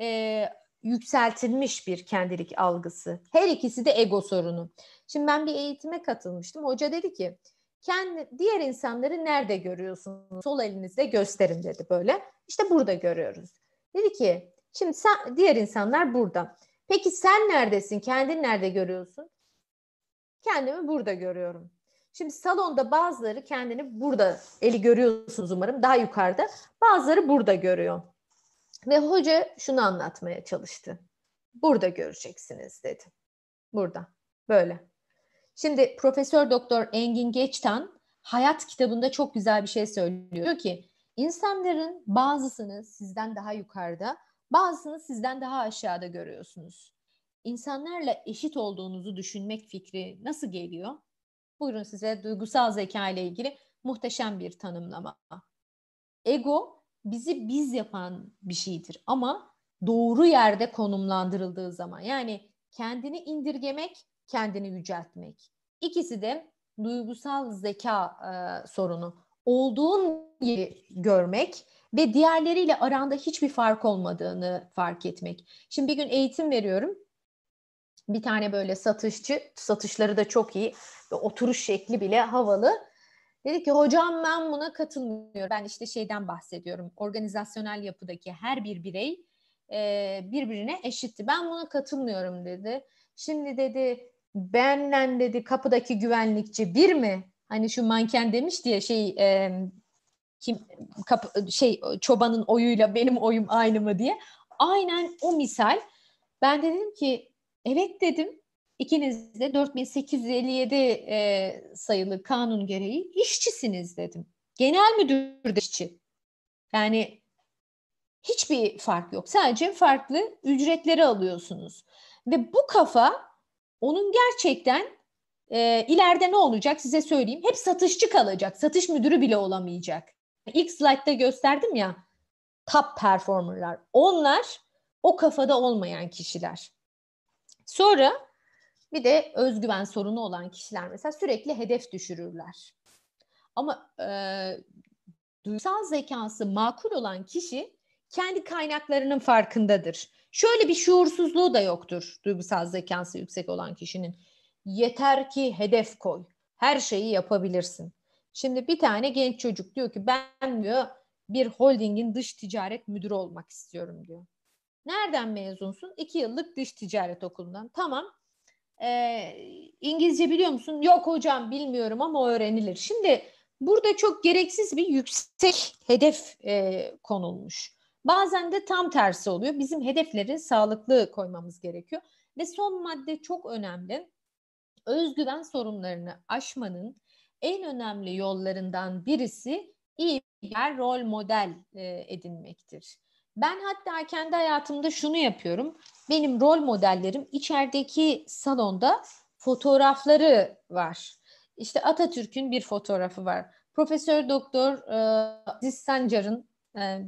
e, yükseltilmiş bir kendilik algısı. Her ikisi de ego sorunu. Şimdi ben bir eğitime katılmıştım. Hoca dedi ki kendi diğer insanları nerede görüyorsunuz? Sol elinizde gösterin dedi böyle. İşte burada görüyoruz. Dedi ki şimdi sen, diğer insanlar burada. Peki sen neredesin? Kendini nerede görüyorsun? Kendimi burada görüyorum. Şimdi salonda bazıları kendini burada, eli görüyorsunuz umarım daha yukarıda. Bazıları burada görüyor. Ve hoca şunu anlatmaya çalıştı. Burada göreceksiniz dedi. Burada. Böyle. Şimdi Profesör Doktor Engin Geçtan Hayat kitabında çok güzel bir şey söylüyor. Diyor ki insanların bazısını sizden daha yukarıda, bazısını sizden daha aşağıda görüyorsunuz. İnsanlarla eşit olduğunuzu düşünmek fikri nasıl geliyor? Buyurun size duygusal zeka ile ilgili muhteşem bir tanımlama. Ego bizi biz yapan bir şeydir ama doğru yerde konumlandırıldığı zaman yani kendini indirgemek, kendini yüceltmek. İkisi de duygusal zeka e, sorunu. Olduğun yeri görmek ve diğerleriyle aranda hiçbir fark olmadığını fark etmek. Şimdi bir gün eğitim veriyorum. Bir tane böyle satışçı, satışları da çok iyi ve oturuş şekli bile havalı. Dedi ki hocam ben buna katılmıyorum. Ben işte şeyden bahsediyorum. Organizasyonel yapıdaki her bir birey e, birbirine eşitti. Ben buna katılmıyorum dedi. Şimdi dedi benden dedi kapıdaki güvenlikçi bir mi? Hani şu manken demiş diye şey e, kim kapı, şey çobanın oyuyla benim oyum aynı mı diye. Aynen o misal. Ben de dedim ki evet dedim. İkiniz de 4857 e, sayılı kanun gereği işçisiniz dedim. Genel müdür de işçi. Yani hiçbir fark yok. Sadece farklı ücretleri alıyorsunuz. Ve bu kafa onun gerçekten e, ileride ne olacak size söyleyeyim. Hep satışçı kalacak. Satış müdürü bile olamayacak. İlk slaytta gösterdim ya top performerlar. Onlar o kafada olmayan kişiler. Sonra bir de özgüven sorunu olan kişiler mesela sürekli hedef düşürürler. Ama e, duysal zekası makul olan kişi kendi kaynaklarının farkındadır. Şöyle bir şuursuzluğu da yoktur duygusal zekası yüksek olan kişinin. Yeter ki hedef koy. Her şeyi yapabilirsin. Şimdi bir tane genç çocuk diyor ki ben diyor bir holdingin dış ticaret müdürü olmak istiyorum diyor. Nereden mezunsun? İki yıllık dış ticaret okulundan. Tamam. Ee, İngilizce biliyor musun? Yok hocam bilmiyorum ama öğrenilir. Şimdi burada çok gereksiz bir yüksek hedef e, konulmuş. Bazen de tam tersi oluyor. Bizim hedefleri sağlıklı koymamız gerekiyor. Ve son madde çok önemli. Özgüven sorunlarını aşmanın en önemli yollarından birisi iyi bir rol model e, edinmektir. Ben hatta kendi hayatımda şunu yapıyorum. Benim rol modellerim içerideki salonda fotoğrafları var. İşte Atatürk'ün bir fotoğrafı var. Profesör Doktor e, Aziz Sancar'ın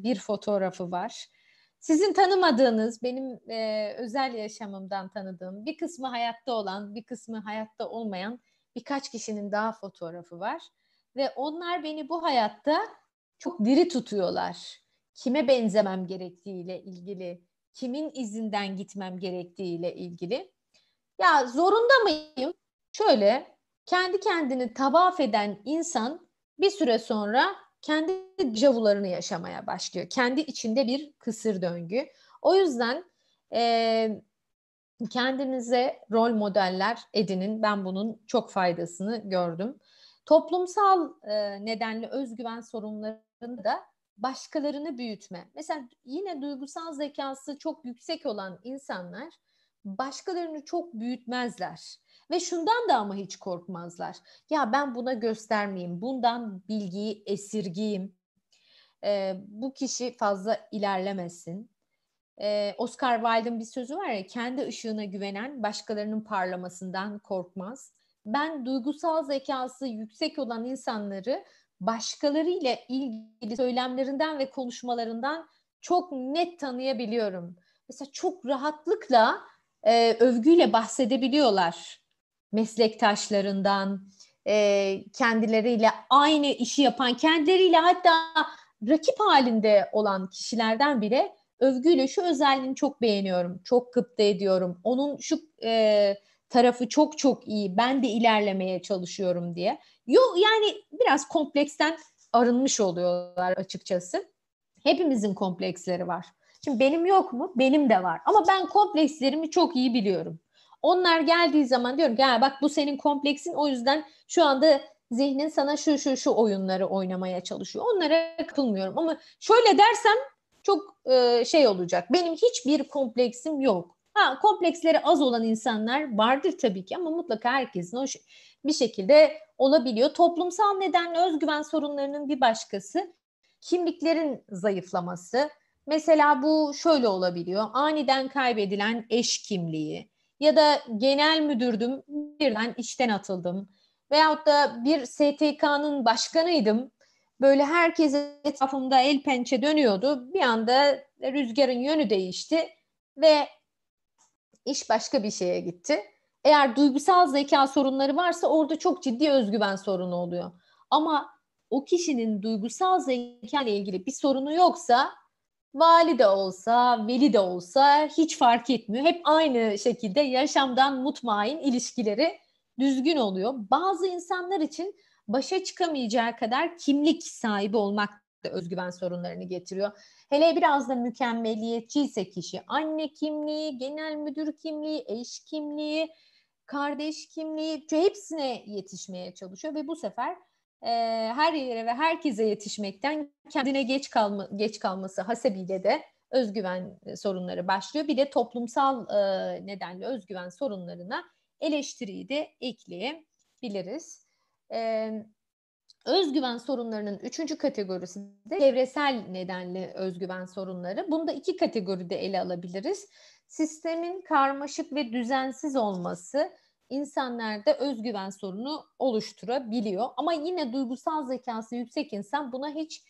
bir fotoğrafı var. sizin tanımadığınız, benim e, özel yaşamımdan tanıdığım bir kısmı hayatta olan, bir kısmı hayatta olmayan birkaç kişinin daha fotoğrafı var. Ve onlar beni bu hayatta çok diri tutuyorlar. Kime benzemem gerektiğiyle ilgili, kimin izinden gitmem gerektiğiyle ilgili. Ya zorunda mıyım? Şöyle, kendi kendini tavaf eden insan bir süre sonra kendi cavularını yaşamaya başlıyor. Kendi içinde bir kısır döngü. O yüzden e, kendinize rol modeller edinin. Ben bunun çok faydasını gördüm. Toplumsal e, nedenli özgüven sorunlarında da başkalarını büyütme. Mesela yine duygusal zekası çok yüksek olan insanlar başkalarını çok büyütmezler. Ve şundan da ama hiç korkmazlar. Ya ben buna göstermeyeyim, bundan bilgiyi esirgiyim. Ee, bu kişi fazla ilerlemesin. Ee, Oscar Wilde'ın bir sözü var ya, kendi ışığına güvenen başkalarının parlamasından korkmaz. Ben duygusal zekası yüksek olan insanları başkalarıyla ilgili söylemlerinden ve konuşmalarından çok net tanıyabiliyorum. Mesela çok rahatlıkla e, övgüyle bahsedebiliyorlar meslektaşlarından, e, kendileriyle aynı işi yapan, kendileriyle hatta rakip halinde olan kişilerden bile övgüyle şu özelliğini çok beğeniyorum, çok gıpta ediyorum, onun şu e, tarafı çok çok iyi, ben de ilerlemeye çalışıyorum diye. Yo, yani biraz kompleksten arınmış oluyorlar açıkçası. Hepimizin kompleksleri var. Şimdi benim yok mu? Benim de var. Ama ben komplekslerimi çok iyi biliyorum. Onlar geldiği zaman diyorum ki bak bu senin kompleksin o yüzden şu anda zihnin sana şu şu şu oyunları oynamaya çalışıyor. Onlara kapılmıyorum ama şöyle dersem çok e, şey olacak. Benim hiçbir kompleksim yok. Ha kompleksleri az olan insanlar vardır tabii ki ama mutlaka herkesin o bir şekilde olabiliyor. Toplumsal nedenle özgüven sorunlarının bir başkası kimliklerin zayıflaması. Mesela bu şöyle olabiliyor. Aniden kaybedilen eş kimliği, ya da genel müdürdüm birden işten atıldım veyahut da bir STK'nın başkanıydım böyle herkes etrafımda el pençe dönüyordu bir anda rüzgarın yönü değişti ve iş başka bir şeye gitti. Eğer duygusal zeka sorunları varsa orada çok ciddi özgüven sorunu oluyor. Ama o kişinin duygusal zeka ile ilgili bir sorunu yoksa vali de olsa, veli de olsa hiç fark etmiyor. Hep aynı şekilde yaşamdan mutmain ilişkileri düzgün oluyor. Bazı insanlar için başa çıkamayacağı kadar kimlik sahibi olmak da özgüven sorunlarını getiriyor. Hele biraz da mükemmeliyetçi ise kişi anne kimliği, genel müdür kimliği, eş kimliği, kardeş kimliği hepsine yetişmeye çalışıyor ve bu sefer e, her yere ve herkese yetişmekten kendine geç kalma geç kalması hasebiyle de özgüven sorunları başlıyor. Bir de toplumsal e, nedenle özgüven sorunlarına eleştiriyi de ekleyebiliriz. E, özgüven sorunlarının üçüncü kategorisi de çevresel nedenli özgüven sorunları. Bunu da iki kategoride ele alabiliriz. Sistemin karmaşık ve düzensiz olması, insanlarda özgüven sorunu oluşturabiliyor. Ama yine duygusal zekası yüksek insan buna hiç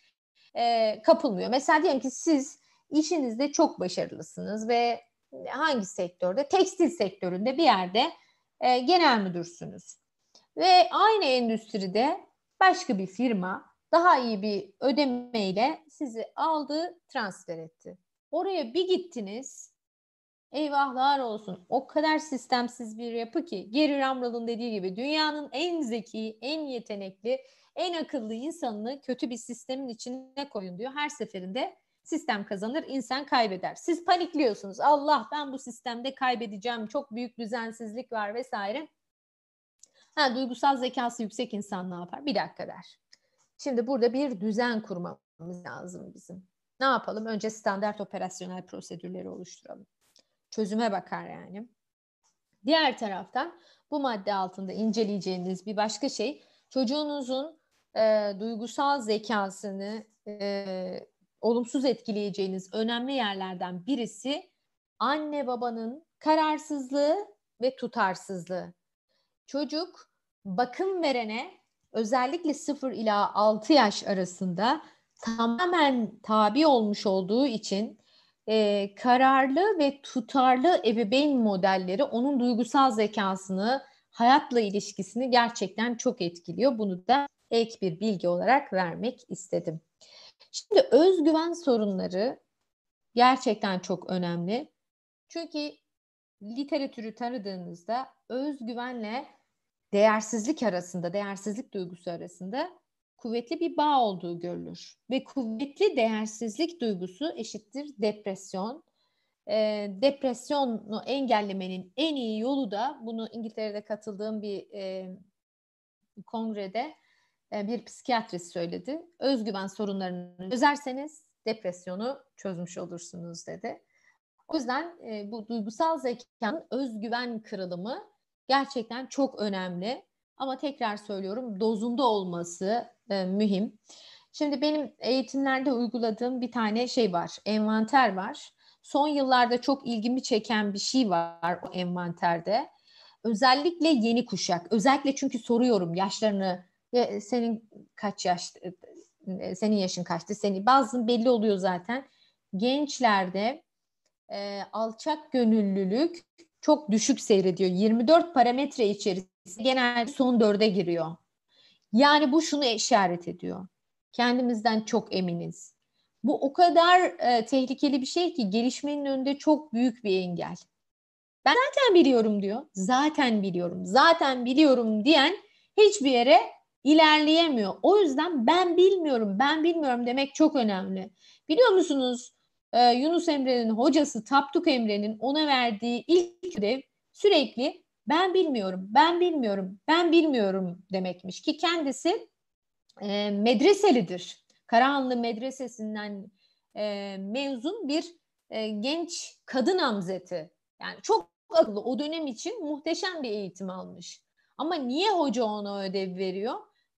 e, kapılmıyor. Mesela diyelim ki siz işinizde çok başarılısınız ve hangi sektörde? Tekstil sektöründe bir yerde e, genel müdürsünüz. Ve aynı endüstride başka bir firma daha iyi bir ödemeyle sizi aldı, transfer etti. Oraya bir gittiniz, Eyvahlar olsun. O kadar sistemsiz bir yapı ki Gary Ramral'ın dediği gibi dünyanın en zeki, en yetenekli, en akıllı insanını kötü bir sistemin içine koyun diyor. Her seferinde sistem kazanır, insan kaybeder. Siz panikliyorsunuz. Allah ben bu sistemde kaybedeceğim. Çok büyük düzensizlik var vesaire. Ha duygusal zekası yüksek insan ne yapar? Bir dakika der. Şimdi burada bir düzen kurmamız lazım bizim. Ne yapalım? Önce standart operasyonel prosedürleri oluşturalım çözüme bakar yani. Diğer taraftan bu madde altında inceleyeceğiniz bir başka şey çocuğunuzun e, duygusal zekasını e, olumsuz etkileyeceğiniz önemli yerlerden birisi anne babanın kararsızlığı ve tutarsızlığı. Çocuk bakım verene özellikle 0 ila 6 yaş arasında tamamen tabi olmuş olduğu için e, kararlı ve tutarlı ebeveyn modelleri onun duygusal zekasını, hayatla ilişkisini gerçekten çok etkiliyor. Bunu da ek bir bilgi olarak vermek istedim. Şimdi özgüven sorunları gerçekten çok önemli. Çünkü literatürü tanıdığınızda özgüvenle değersizlik arasında, değersizlik duygusu arasında kuvvetli bir bağ olduğu görülür. Ve kuvvetli değersizlik duygusu eşittir depresyon. E, depresyonu engellemenin en iyi yolu da bunu İngiltere'de katıldığım bir e, kongrede e, bir psikiyatrist söyledi. Özgüven sorunlarını çözerseniz depresyonu çözmüş olursunuz dedi. O yüzden e, bu duygusal zekanın özgüven kırılımı gerçekten çok önemli. Ama tekrar söylüyorum dozunda olması e, mühim. Şimdi benim eğitimlerde uyguladığım bir tane şey var, envanter var. Son yıllarda çok ilgimi çeken bir şey var o envanterde. Özellikle yeni kuşak. Özellikle çünkü soruyorum yaşlarını ve senin kaç yaş e, senin yaşın kaçtı? Senin bazı belli oluyor zaten. Gençlerde e, alçak gönüllülük çok düşük seyrediyor. 24 parametre içerisinde genelde son dörde giriyor. Yani bu şunu işaret ediyor. Kendimizden çok eminiz. Bu o kadar e, tehlikeli bir şey ki gelişmenin önünde çok büyük bir engel. Ben zaten biliyorum diyor. Zaten biliyorum. Zaten biliyorum diyen hiçbir yere ilerleyemiyor. O yüzden ben bilmiyorum, ben bilmiyorum demek çok önemli. Biliyor musunuz e, Yunus Emre'nin hocası Tapduk Emre'nin ona verdiği ilk ödev sürekli ben bilmiyorum, ben bilmiyorum, ben bilmiyorum demekmiş ki kendisi e, medreselidir. Karahanlı Medresesi'nden e, mezun bir e, genç kadın amzeti. Yani çok akıllı o dönem için muhteşem bir eğitim almış. Ama niye hoca ona ödev veriyor?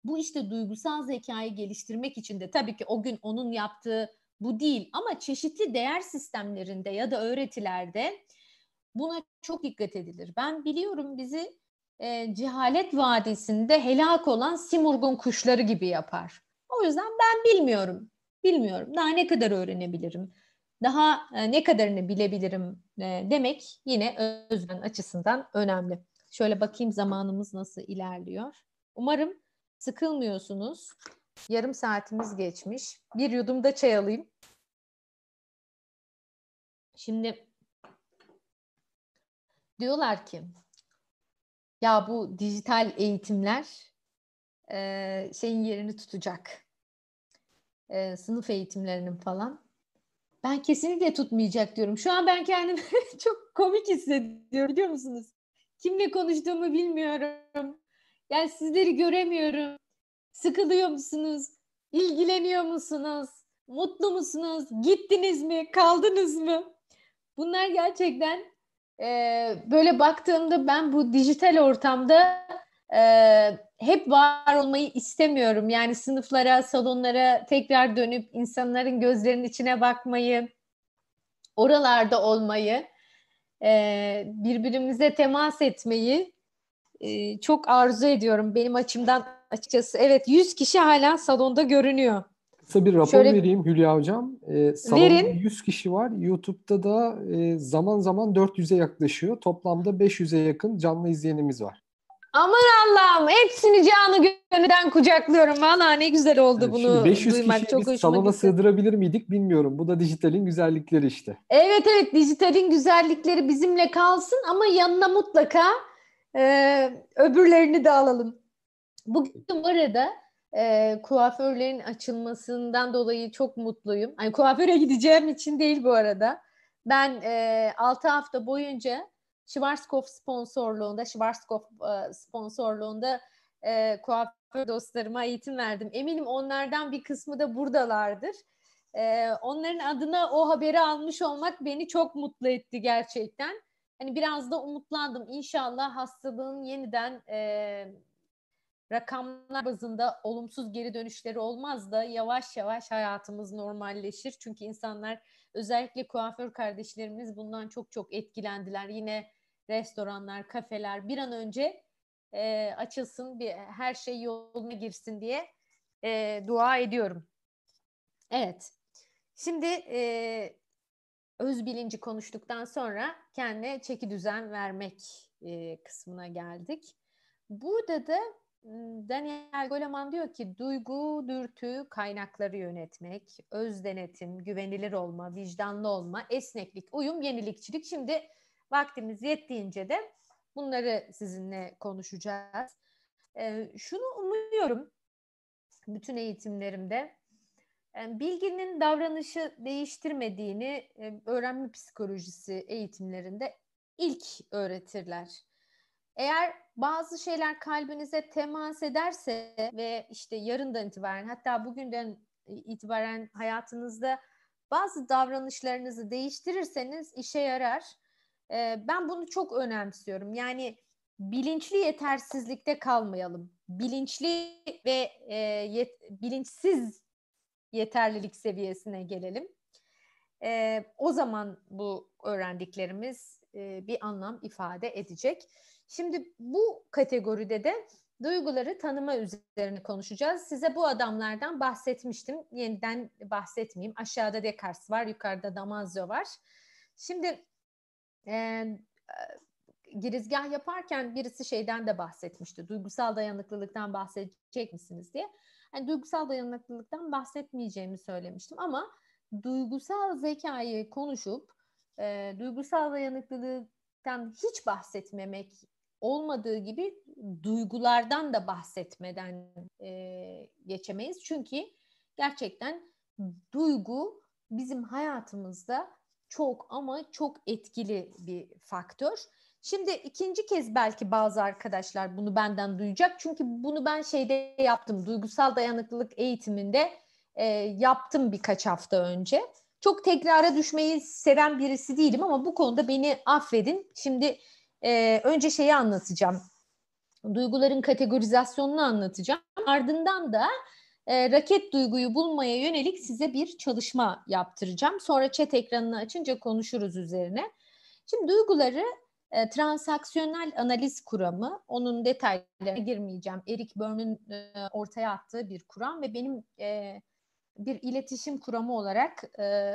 Bu işte duygusal zekayı geliştirmek için de tabii ki o gün onun yaptığı bu değil ama çeşitli değer sistemlerinde ya da öğretilerde buna çok dikkat edilir. Ben biliyorum bizi e, cehalet vadisinde helak olan simurgun kuşları gibi yapar. O yüzden ben bilmiyorum. Bilmiyorum. Daha ne kadar öğrenebilirim? Daha e, ne kadarını bilebilirim e, demek yine özgüven açısından önemli. Şöyle bakayım zamanımız nasıl ilerliyor. Umarım sıkılmıyorsunuz. Yarım saatimiz geçmiş. Bir yudum da çay alayım. Şimdi diyorlar ki ya bu dijital eğitimler e, şeyin yerini tutacak. E, sınıf eğitimlerinin falan. Ben kesinlikle tutmayacak diyorum. Şu an ben kendimi çok komik hissediyorum biliyor musunuz? Kimle konuştuğumu bilmiyorum. Yani sizleri göremiyorum. Sıkılıyor musunuz? İlgileniyor musunuz? Mutlu musunuz? Gittiniz mi? Kaldınız mı? Bunlar gerçekten e, böyle baktığımda ben bu dijital ortamda e, hep var olmayı istemiyorum. Yani sınıflara, salonlara tekrar dönüp insanların gözlerinin içine bakmayı, oralarda olmayı, e, birbirimize temas etmeyi e, çok arzu ediyorum benim açımdan açıkçası. Evet 100 kişi hala salonda görünüyor. Kısa bir rapor Şöyle, vereyim Hülya Hocam. Ee, salonda verin. 100 kişi var. YouTube'da da e, zaman zaman 400'e yaklaşıyor. Toplamda 500'e yakın canlı izleyenimiz var. Aman Allah'ım hepsini canı gönülden kucaklıyorum. Valla ne güzel oldu evet, bunu 500 duymak. Çok biz salona gitti. sığdırabilir miydik bilmiyorum. Bu da dijitalin güzellikleri işte. Evet evet dijitalin güzellikleri bizimle kalsın ama yanına mutlaka e, öbürlerini de alalım. Bugün bu arada e, kuaförlerin açılmasından dolayı çok mutluyum. Yani kuaföre gideceğim için değil bu arada. Ben e, 6 hafta boyunca Schwarzkopf sponsorluğunda, Schwarzkopf e, sponsorluğunda e, kuaför dostlarıma eğitim verdim. Eminim onlardan bir kısmı da buradalardır. E, onların adına o haberi almış olmak beni çok mutlu etti gerçekten. Hani biraz da umutlandım. İnşallah hastalığın yeniden e, rakamlar bazında olumsuz geri dönüşleri olmaz da yavaş yavaş hayatımız normalleşir. Çünkü insanlar özellikle kuaför kardeşlerimiz bundan çok çok etkilendiler. Yine restoranlar, kafeler bir an önce e, açılsın, bir her şey yoluna girsin diye e, dua ediyorum. Evet. Şimdi e, öz bilinci konuştuktan sonra kendine çeki düzen vermek e, kısmına geldik. Burada da Daniel Goleman diyor ki duygu, dürtü, kaynakları yönetmek, öz denetim, güvenilir olma, vicdanlı olma, esneklik, uyum, yenilikçilik. Şimdi vaktimiz yettiğince de bunları sizinle konuşacağız. Ee, şunu umuyorum bütün eğitimlerimde bilginin davranışı değiştirmediğini öğrenme psikolojisi eğitimlerinde ilk öğretirler. Eğer bazı şeyler kalbinize temas ederse ve işte yarından itibaren hatta bugünden itibaren hayatınızda bazı davranışlarınızı değiştirirseniz işe yarar. Ben bunu çok önemsiyorum. Yani bilinçli yetersizlikte kalmayalım. Bilinçli ve yet, bilinçsiz yeterlilik seviyesine gelelim. O zaman bu öğrendiklerimiz bir anlam ifade edecek. Şimdi bu kategoride de duyguları tanıma üzerine konuşacağız. Size bu adamlardan bahsetmiştim. Yeniden bahsetmeyeyim. Aşağıda Descartes var, yukarıda Damasio var. Şimdi e, girizgah yaparken birisi şeyden de bahsetmişti. Duygusal dayanıklılıktan bahsedecek misiniz diye. Yani duygusal dayanıklılıktan bahsetmeyeceğimi söylemiştim ama duygusal zekayı konuşup e, duygusal dayanıklılıktan hiç bahsetmemek olmadığı gibi duygulardan da bahsetmeden e, geçemeyiz. Çünkü gerçekten duygu bizim hayatımızda çok ama çok etkili bir faktör. Şimdi ikinci kez belki bazı arkadaşlar bunu benden duyacak. Çünkü bunu ben şeyde yaptım. Duygusal dayanıklılık eğitiminde e, yaptım birkaç hafta önce. Çok tekrara düşmeyi seven birisi değilim ama bu konuda beni affedin. Şimdi e, önce şeyi anlatacağım. Duyguların kategorizasyonunu anlatacağım. Ardından da e, raket duyguyu bulmaya yönelik size bir çalışma yaptıracağım. Sonra chat ekranını açınca konuşuruz üzerine. Şimdi duyguları e, transaksiyonel analiz kuramı, onun detaylarına girmeyeceğim. Eric Berne'ün e, ortaya attığı bir kuram ve benim e, bir iletişim kuramı olarak e,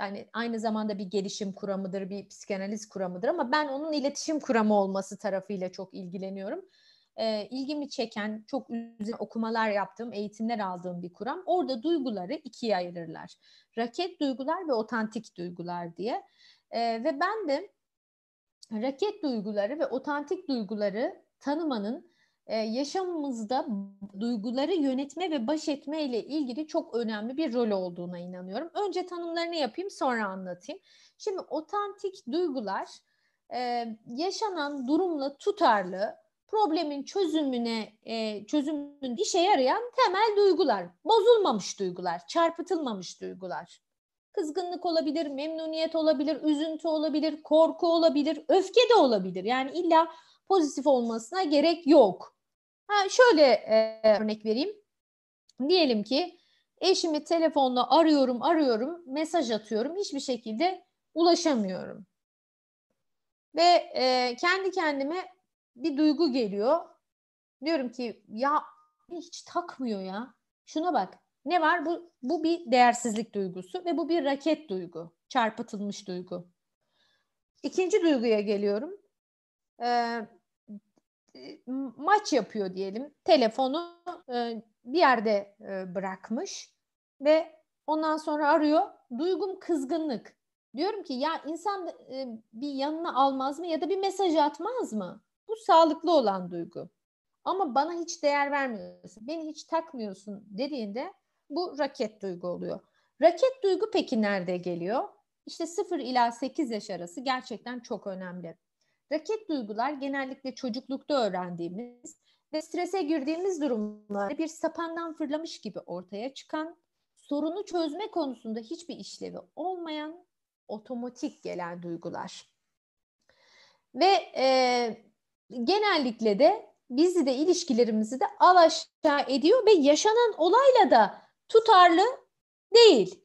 yani aynı zamanda bir gelişim kuramıdır, bir psikanaliz kuramıdır ama ben onun iletişim kuramı olması tarafıyla çok ilgileniyorum. E, ilgimi çeken, çok üzerine okumalar yaptığım, eğitimler aldığım bir kuram. Orada duyguları ikiye ayırırlar. Raket duygular ve otantik duygular diye. E, ve ben de raket duyguları ve otantik duyguları tanımanın e, yaşamımızda duyguları yönetme ve baş etme ile ilgili çok önemli bir rol olduğuna inanıyorum. Önce tanımlarını yapayım sonra anlatayım. Şimdi otantik duygular e, yaşanan durumla tutarlı, problemin çözümüne e, çözümün işe yarayan temel duygular. Bozulmamış duygular, çarpıtılmamış duygular. Kızgınlık olabilir, memnuniyet olabilir, üzüntü olabilir, korku olabilir, öfke de olabilir. Yani illa pozitif olmasına gerek yok. Ha, şöyle e, örnek vereyim. Diyelim ki eşimi telefonla arıyorum, arıyorum, mesaj atıyorum. Hiçbir şekilde ulaşamıyorum. Ve e, kendi kendime bir duygu geliyor. Diyorum ki ya hiç takmıyor ya. Şuna bak. Ne var? Bu, bu bir değersizlik duygusu ve bu bir raket duygu. Çarpıtılmış duygu. İkinci duyguya geliyorum. Ee, maç yapıyor diyelim. Telefonu e, bir yerde e, bırakmış ve ondan sonra arıyor. Duygum kızgınlık. Diyorum ki ya insan e, bir yanına almaz mı ya da bir mesaj atmaz mı? Bu sağlıklı olan duygu. Ama bana hiç değer vermiyorsun, beni hiç takmıyorsun dediğinde bu raket duygu oluyor. Raket duygu peki nerede geliyor? İşte 0 ila 8 yaş arası gerçekten çok önemli. Raket duygular genellikle çocuklukta öğrendiğimiz ve strese girdiğimiz durumlarda bir sapandan fırlamış gibi ortaya çıkan, sorunu çözme konusunda hiçbir işlevi olmayan, otomatik gelen duygular. Ve e, genellikle de bizi de ilişkilerimizi de al aşağı ediyor ve yaşanan olayla da tutarlı değil.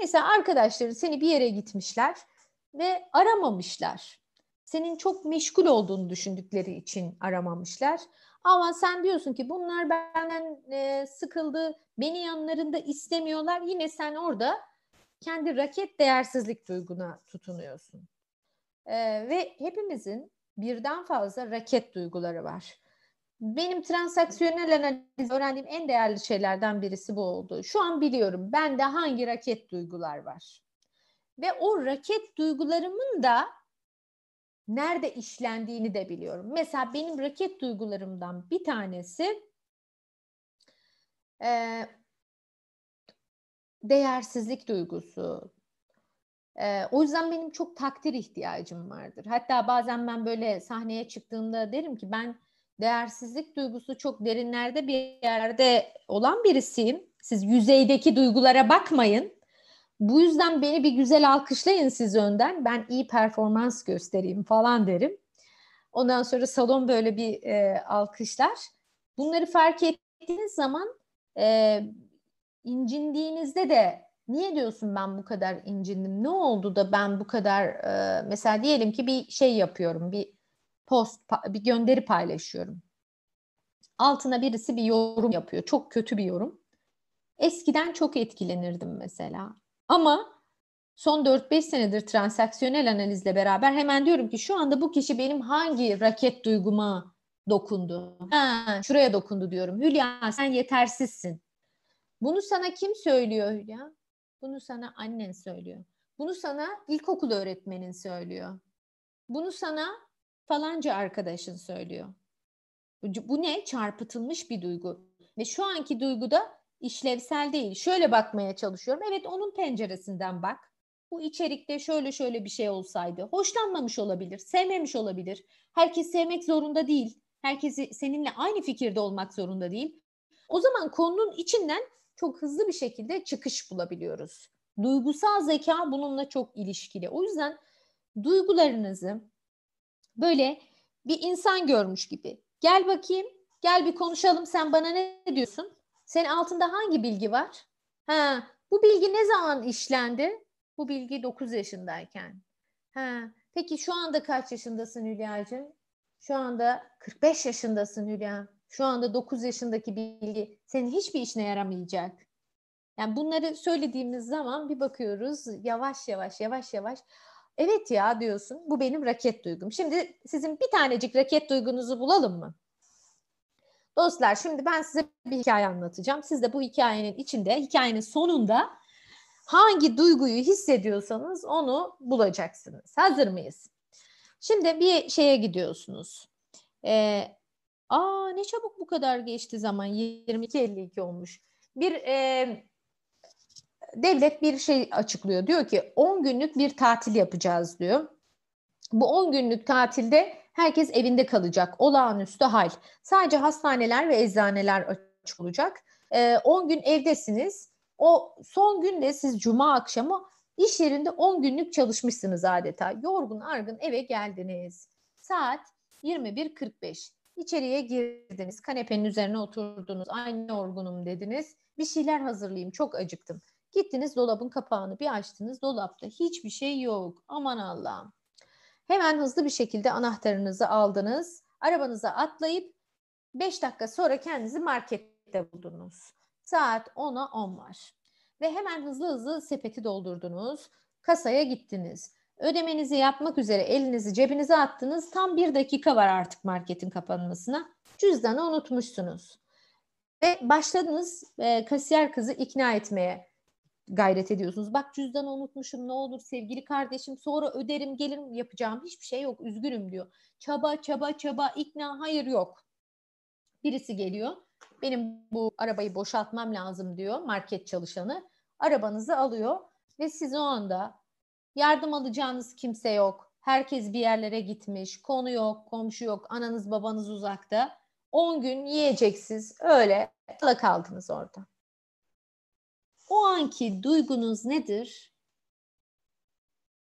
Mesela arkadaşları seni bir yere gitmişler ve aramamışlar senin çok meşgul olduğunu düşündükleri için aramamışlar. Ama sen diyorsun ki bunlar benden e, sıkıldı, beni yanlarında istemiyorlar. Yine sen orada kendi raket değersizlik duyguna tutunuyorsun. Ee, ve hepimizin birden fazla raket duyguları var. Benim transaksiyonel analiz öğrendiğim en değerli şeylerden birisi bu oldu. Şu an biliyorum bende hangi raket duygular var. Ve o raket duygularımın da nerede işlendiğini de biliyorum. Mesela benim raket duygularımdan bir tanesi e, değersizlik duygusu. E, o yüzden benim çok takdir ihtiyacım vardır. Hatta bazen ben böyle sahneye çıktığımda derim ki ben değersizlik duygusu çok derinlerde bir yerde olan birisiyim. Siz yüzeydeki duygulara bakmayın. Bu yüzden beni bir güzel alkışlayın siz önden. Ben iyi performans göstereyim falan derim. Ondan sonra salon böyle bir e, alkışlar. Bunları fark ettiğiniz zaman e, incindiğinizde de niye diyorsun ben bu kadar incindim? Ne oldu da ben bu kadar e, mesela diyelim ki bir şey yapıyorum, bir post, bir gönderi paylaşıyorum. Altına birisi bir yorum yapıyor. Çok kötü bir yorum. Eskiden çok etkilenirdim mesela. Ama son 4-5 senedir transaksiyonel analizle beraber hemen diyorum ki şu anda bu kişi benim hangi raket duyguma dokundu? Ha, şuraya dokundu diyorum. Hülya sen yetersizsin. Bunu sana kim söylüyor Hülya? Bunu sana annen söylüyor. Bunu sana ilkokul öğretmenin söylüyor. Bunu sana falanca arkadaşın söylüyor. Bu ne? Çarpıtılmış bir duygu. Ve şu anki duyguda işlevsel değil. Şöyle bakmaya çalışıyorum. Evet onun penceresinden bak. Bu içerikte şöyle şöyle bir şey olsaydı. Hoşlanmamış olabilir, sevmemiş olabilir. Herkes sevmek zorunda değil. Herkesi seninle aynı fikirde olmak zorunda değil. O zaman konunun içinden çok hızlı bir şekilde çıkış bulabiliyoruz. Duygusal zeka bununla çok ilişkili. O yüzden duygularınızı böyle bir insan görmüş gibi gel bakayım, gel bir konuşalım sen bana ne diyorsun? Senin altında hangi bilgi var? Ha, bu bilgi ne zaman işlendi? Bu bilgi 9 yaşındayken. Ha, peki şu anda kaç yaşındasın Hülya'cığım? Şu anda 45 yaşındasın Hülya. Şu anda 9 yaşındaki bilgi senin hiçbir işine yaramayacak. Yani bunları söylediğimiz zaman bir bakıyoruz yavaş yavaş yavaş yavaş evet ya diyorsun bu benim raket duygum. Şimdi sizin bir tanecik raket duygunuzu bulalım mı? Dostlar şimdi ben size bir hikaye anlatacağım. Siz de bu hikayenin içinde, hikayenin sonunda hangi duyguyu hissediyorsanız onu bulacaksınız. Hazır mıyız? Şimdi bir şeye gidiyorsunuz. Ee, aa ne çabuk bu kadar geçti zaman. 22.52 olmuş. Bir e, devlet bir şey açıklıyor. Diyor ki 10 günlük bir tatil yapacağız diyor. Bu 10 günlük tatilde herkes evinde kalacak. Olağanüstü hal. Sadece hastaneler ve eczaneler açık olacak. 10 ee, gün evdesiniz. O son günde siz cuma akşamı iş yerinde 10 günlük çalışmışsınız adeta. Yorgun argın eve geldiniz. Saat 21.45. İçeriye girdiniz. Kanepenin üzerine oturdunuz. Aynı yorgunum dediniz. Bir şeyler hazırlayayım. Çok acıktım. Gittiniz dolabın kapağını bir açtınız. Dolapta hiçbir şey yok. Aman Allah'ım. Hemen hızlı bir şekilde anahtarınızı aldınız. Arabanıza atlayıp 5 dakika sonra kendinizi markette buldunuz. Saat 10'a 10 var. Ve hemen hızlı hızlı sepeti doldurdunuz. Kasaya gittiniz. Ödemenizi yapmak üzere elinizi cebinize attınız. Tam bir dakika var artık marketin kapanmasına. Cüzdanı unutmuşsunuz. Ve başladınız e, kasiyer kızı ikna etmeye gayret ediyorsunuz. Bak cüzdanı unutmuşum ne olur sevgili kardeşim sonra öderim gelirim yapacağım hiçbir şey yok üzgünüm diyor. Çaba çaba çaba ikna hayır yok. Birisi geliyor benim bu arabayı boşaltmam lazım diyor market çalışanı. Arabanızı alıyor ve siz o anda yardım alacağınız kimse yok. Herkes bir yerlere gitmiş. Konu yok, komşu yok, ananız babanız uzakta. 10 gün yiyeceksiz öyle kaldınız orada. O anki duygunuz nedir?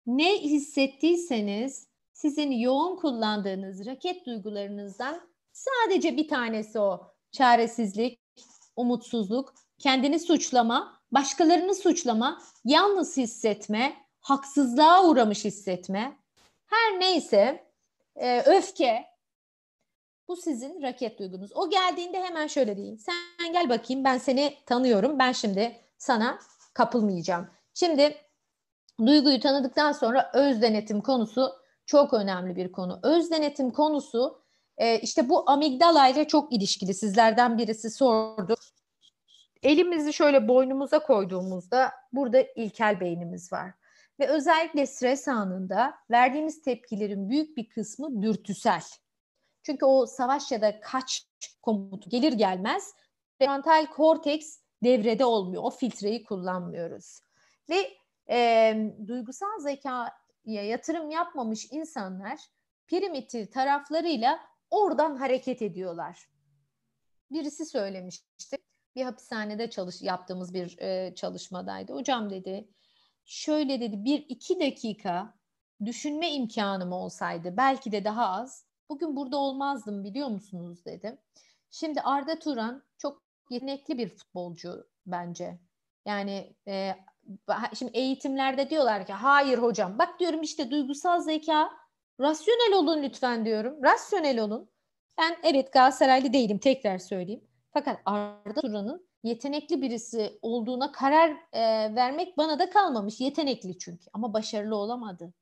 Ne hissettiyseniz sizin yoğun kullandığınız raket duygularınızdan sadece bir tanesi o. Çaresizlik, umutsuzluk, kendini suçlama, başkalarını suçlama, yalnız hissetme, haksızlığa uğramış hissetme. Her neyse e, öfke, bu sizin raket duygunuz. O geldiğinde hemen şöyle deyin. Sen gel bakayım ben seni tanıyorum. Ben şimdi sana kapılmayacağım. Şimdi duyguyu tanıdıktan sonra öz denetim konusu çok önemli bir konu. Öz denetim konusu e, işte bu amigdala ile çok ilişkili. Sizlerden birisi sordu. Elimizi şöyle boynumuza koyduğumuzda burada ilkel beynimiz var. Ve özellikle stres anında verdiğimiz tepkilerin büyük bir kısmı dürtüsel. Çünkü o savaş ya da kaç komutu gelir gelmez frontal korteks devrede olmuyor. O filtreyi kullanmıyoruz. Ve e, duygusal zekaya yatırım yapmamış insanlar primitif taraflarıyla oradan hareket ediyorlar. Birisi söylemişti. Bir hapishanede çalış yaptığımız bir e, çalışmadaydı. Hocam dedi şöyle dedi bir iki dakika düşünme imkanım olsaydı belki de daha az bugün burada olmazdım biliyor musunuz dedi. Şimdi Arda Turan çok yetenekli bir futbolcu bence. Yani e, şimdi eğitimlerde diyorlar ki hayır hocam bak diyorum işte duygusal zeka rasyonel olun lütfen diyorum. Rasyonel olun. Ben evet Galatasaraylı değilim tekrar söyleyeyim. Fakat Arda Turan'ın yetenekli birisi olduğuna karar e, vermek bana da kalmamış. Yetenekli çünkü ama başarılı olamadı.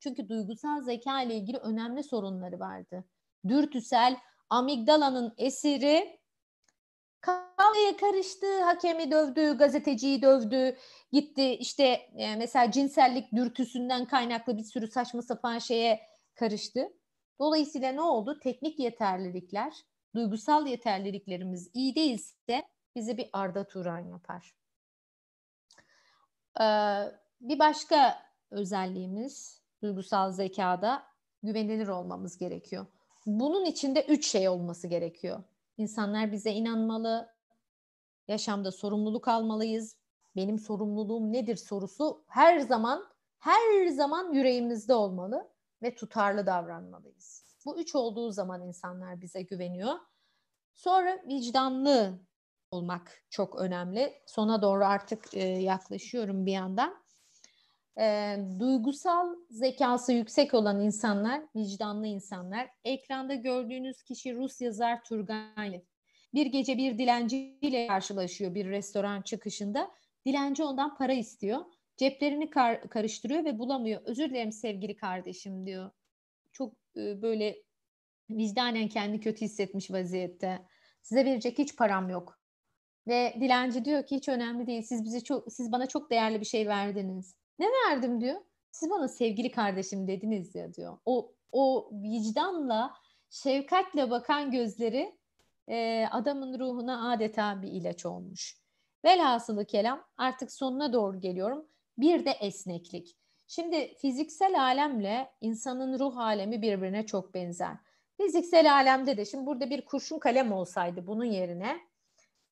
Çünkü duygusal zeka ile ilgili önemli sorunları vardı. Dürtüsel, amigdalanın esiri kavgaya karıştı, hakemi dövdü, gazeteciyi dövdü, gitti işte e, mesela cinsellik dürtüsünden kaynaklı bir sürü saçma sapan şeye karıştı. Dolayısıyla ne oldu? Teknik yeterlilikler, duygusal yeterliliklerimiz iyi değilse bizi bir Arda Turan yapar. Ee, bir başka özelliğimiz duygusal zekada güvenilir olmamız gerekiyor. Bunun içinde üç şey olması gerekiyor. İnsanlar bize inanmalı, yaşamda sorumluluk almalıyız. Benim sorumluluğum nedir sorusu her zaman her zaman yüreğimizde olmalı ve tutarlı davranmalıyız. Bu üç olduğu zaman insanlar bize güveniyor. Sonra vicdanlı olmak çok önemli. Sona doğru artık e, yaklaşıyorum bir yandan. E, duygusal zekası yüksek olan insanlar, vicdanlı insanlar. Ekranda gördüğünüz kişi Rus yazar Turgenev. Bir gece bir dilenciyle karşılaşıyor bir restoran çıkışında. Dilenci ondan para istiyor. Ceplerini kar- karıştırıyor ve bulamıyor. Özür dilerim sevgili kardeşim diyor. Çok e, böyle vicdanen kendi kötü hissetmiş vaziyette. Size verecek hiç param yok. Ve dilenci diyor ki hiç önemli değil. Siz bize çok siz bana çok değerli bir şey verdiniz. Ne verdim diyor. Siz bana sevgili kardeşim dediniz ya diyor. O o vicdanla, şefkatle bakan gözleri e, adamın ruhuna adeta bir ilaç olmuş. Velhasılı kelam artık sonuna doğru geliyorum. Bir de esneklik. Şimdi fiziksel alemle insanın ruh alemi birbirine çok benzer. Fiziksel alemde de şimdi burada bir kurşun kalem olsaydı bunun yerine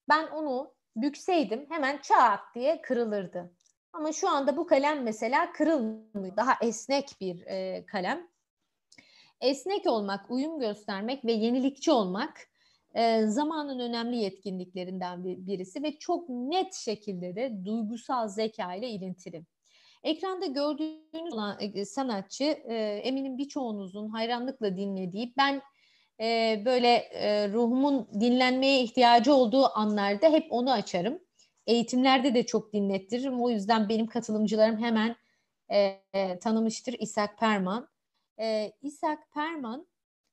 ben onu bükseydim hemen çat diye kırılırdı. Ama şu anda bu kalem mesela kırılmıyor. Daha esnek bir e, kalem. Esnek olmak, uyum göstermek ve yenilikçi olmak e, zamanın önemli yetkinliklerinden birisi ve çok net şekilde de duygusal zeka ile ilintili. Ekranda gördüğünüz olan e, sanatçı e, eminim birçoğunuzun hayranlıkla dinlediği ben e, böyle e, ruhumun dinlenmeye ihtiyacı olduğu anlarda hep onu açarım. Eğitimlerde de çok dinlettiririm. O yüzden benim katılımcılarım hemen e, e, tanımıştır İshak Perman. E, İshak Perman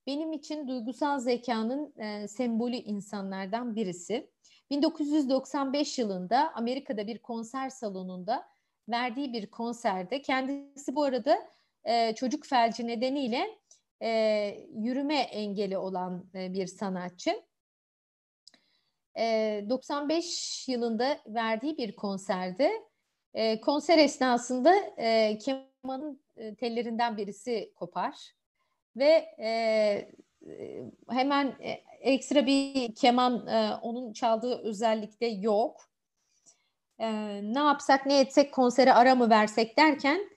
benim için duygusal zekanın e, sembolü insanlardan birisi. 1995 yılında Amerika'da bir konser salonunda verdiği bir konserde kendisi bu arada e, çocuk felci nedeniyle e, yürüme engeli olan e, bir sanatçı. E, 95 yılında verdiği bir konserde e, konser esnasında e, kemanın e, tellerinden birisi kopar ve e, hemen ekstra bir keman e, onun çaldığı özellikte yok. E, ne yapsak ne etsek konsere ara mı versek derken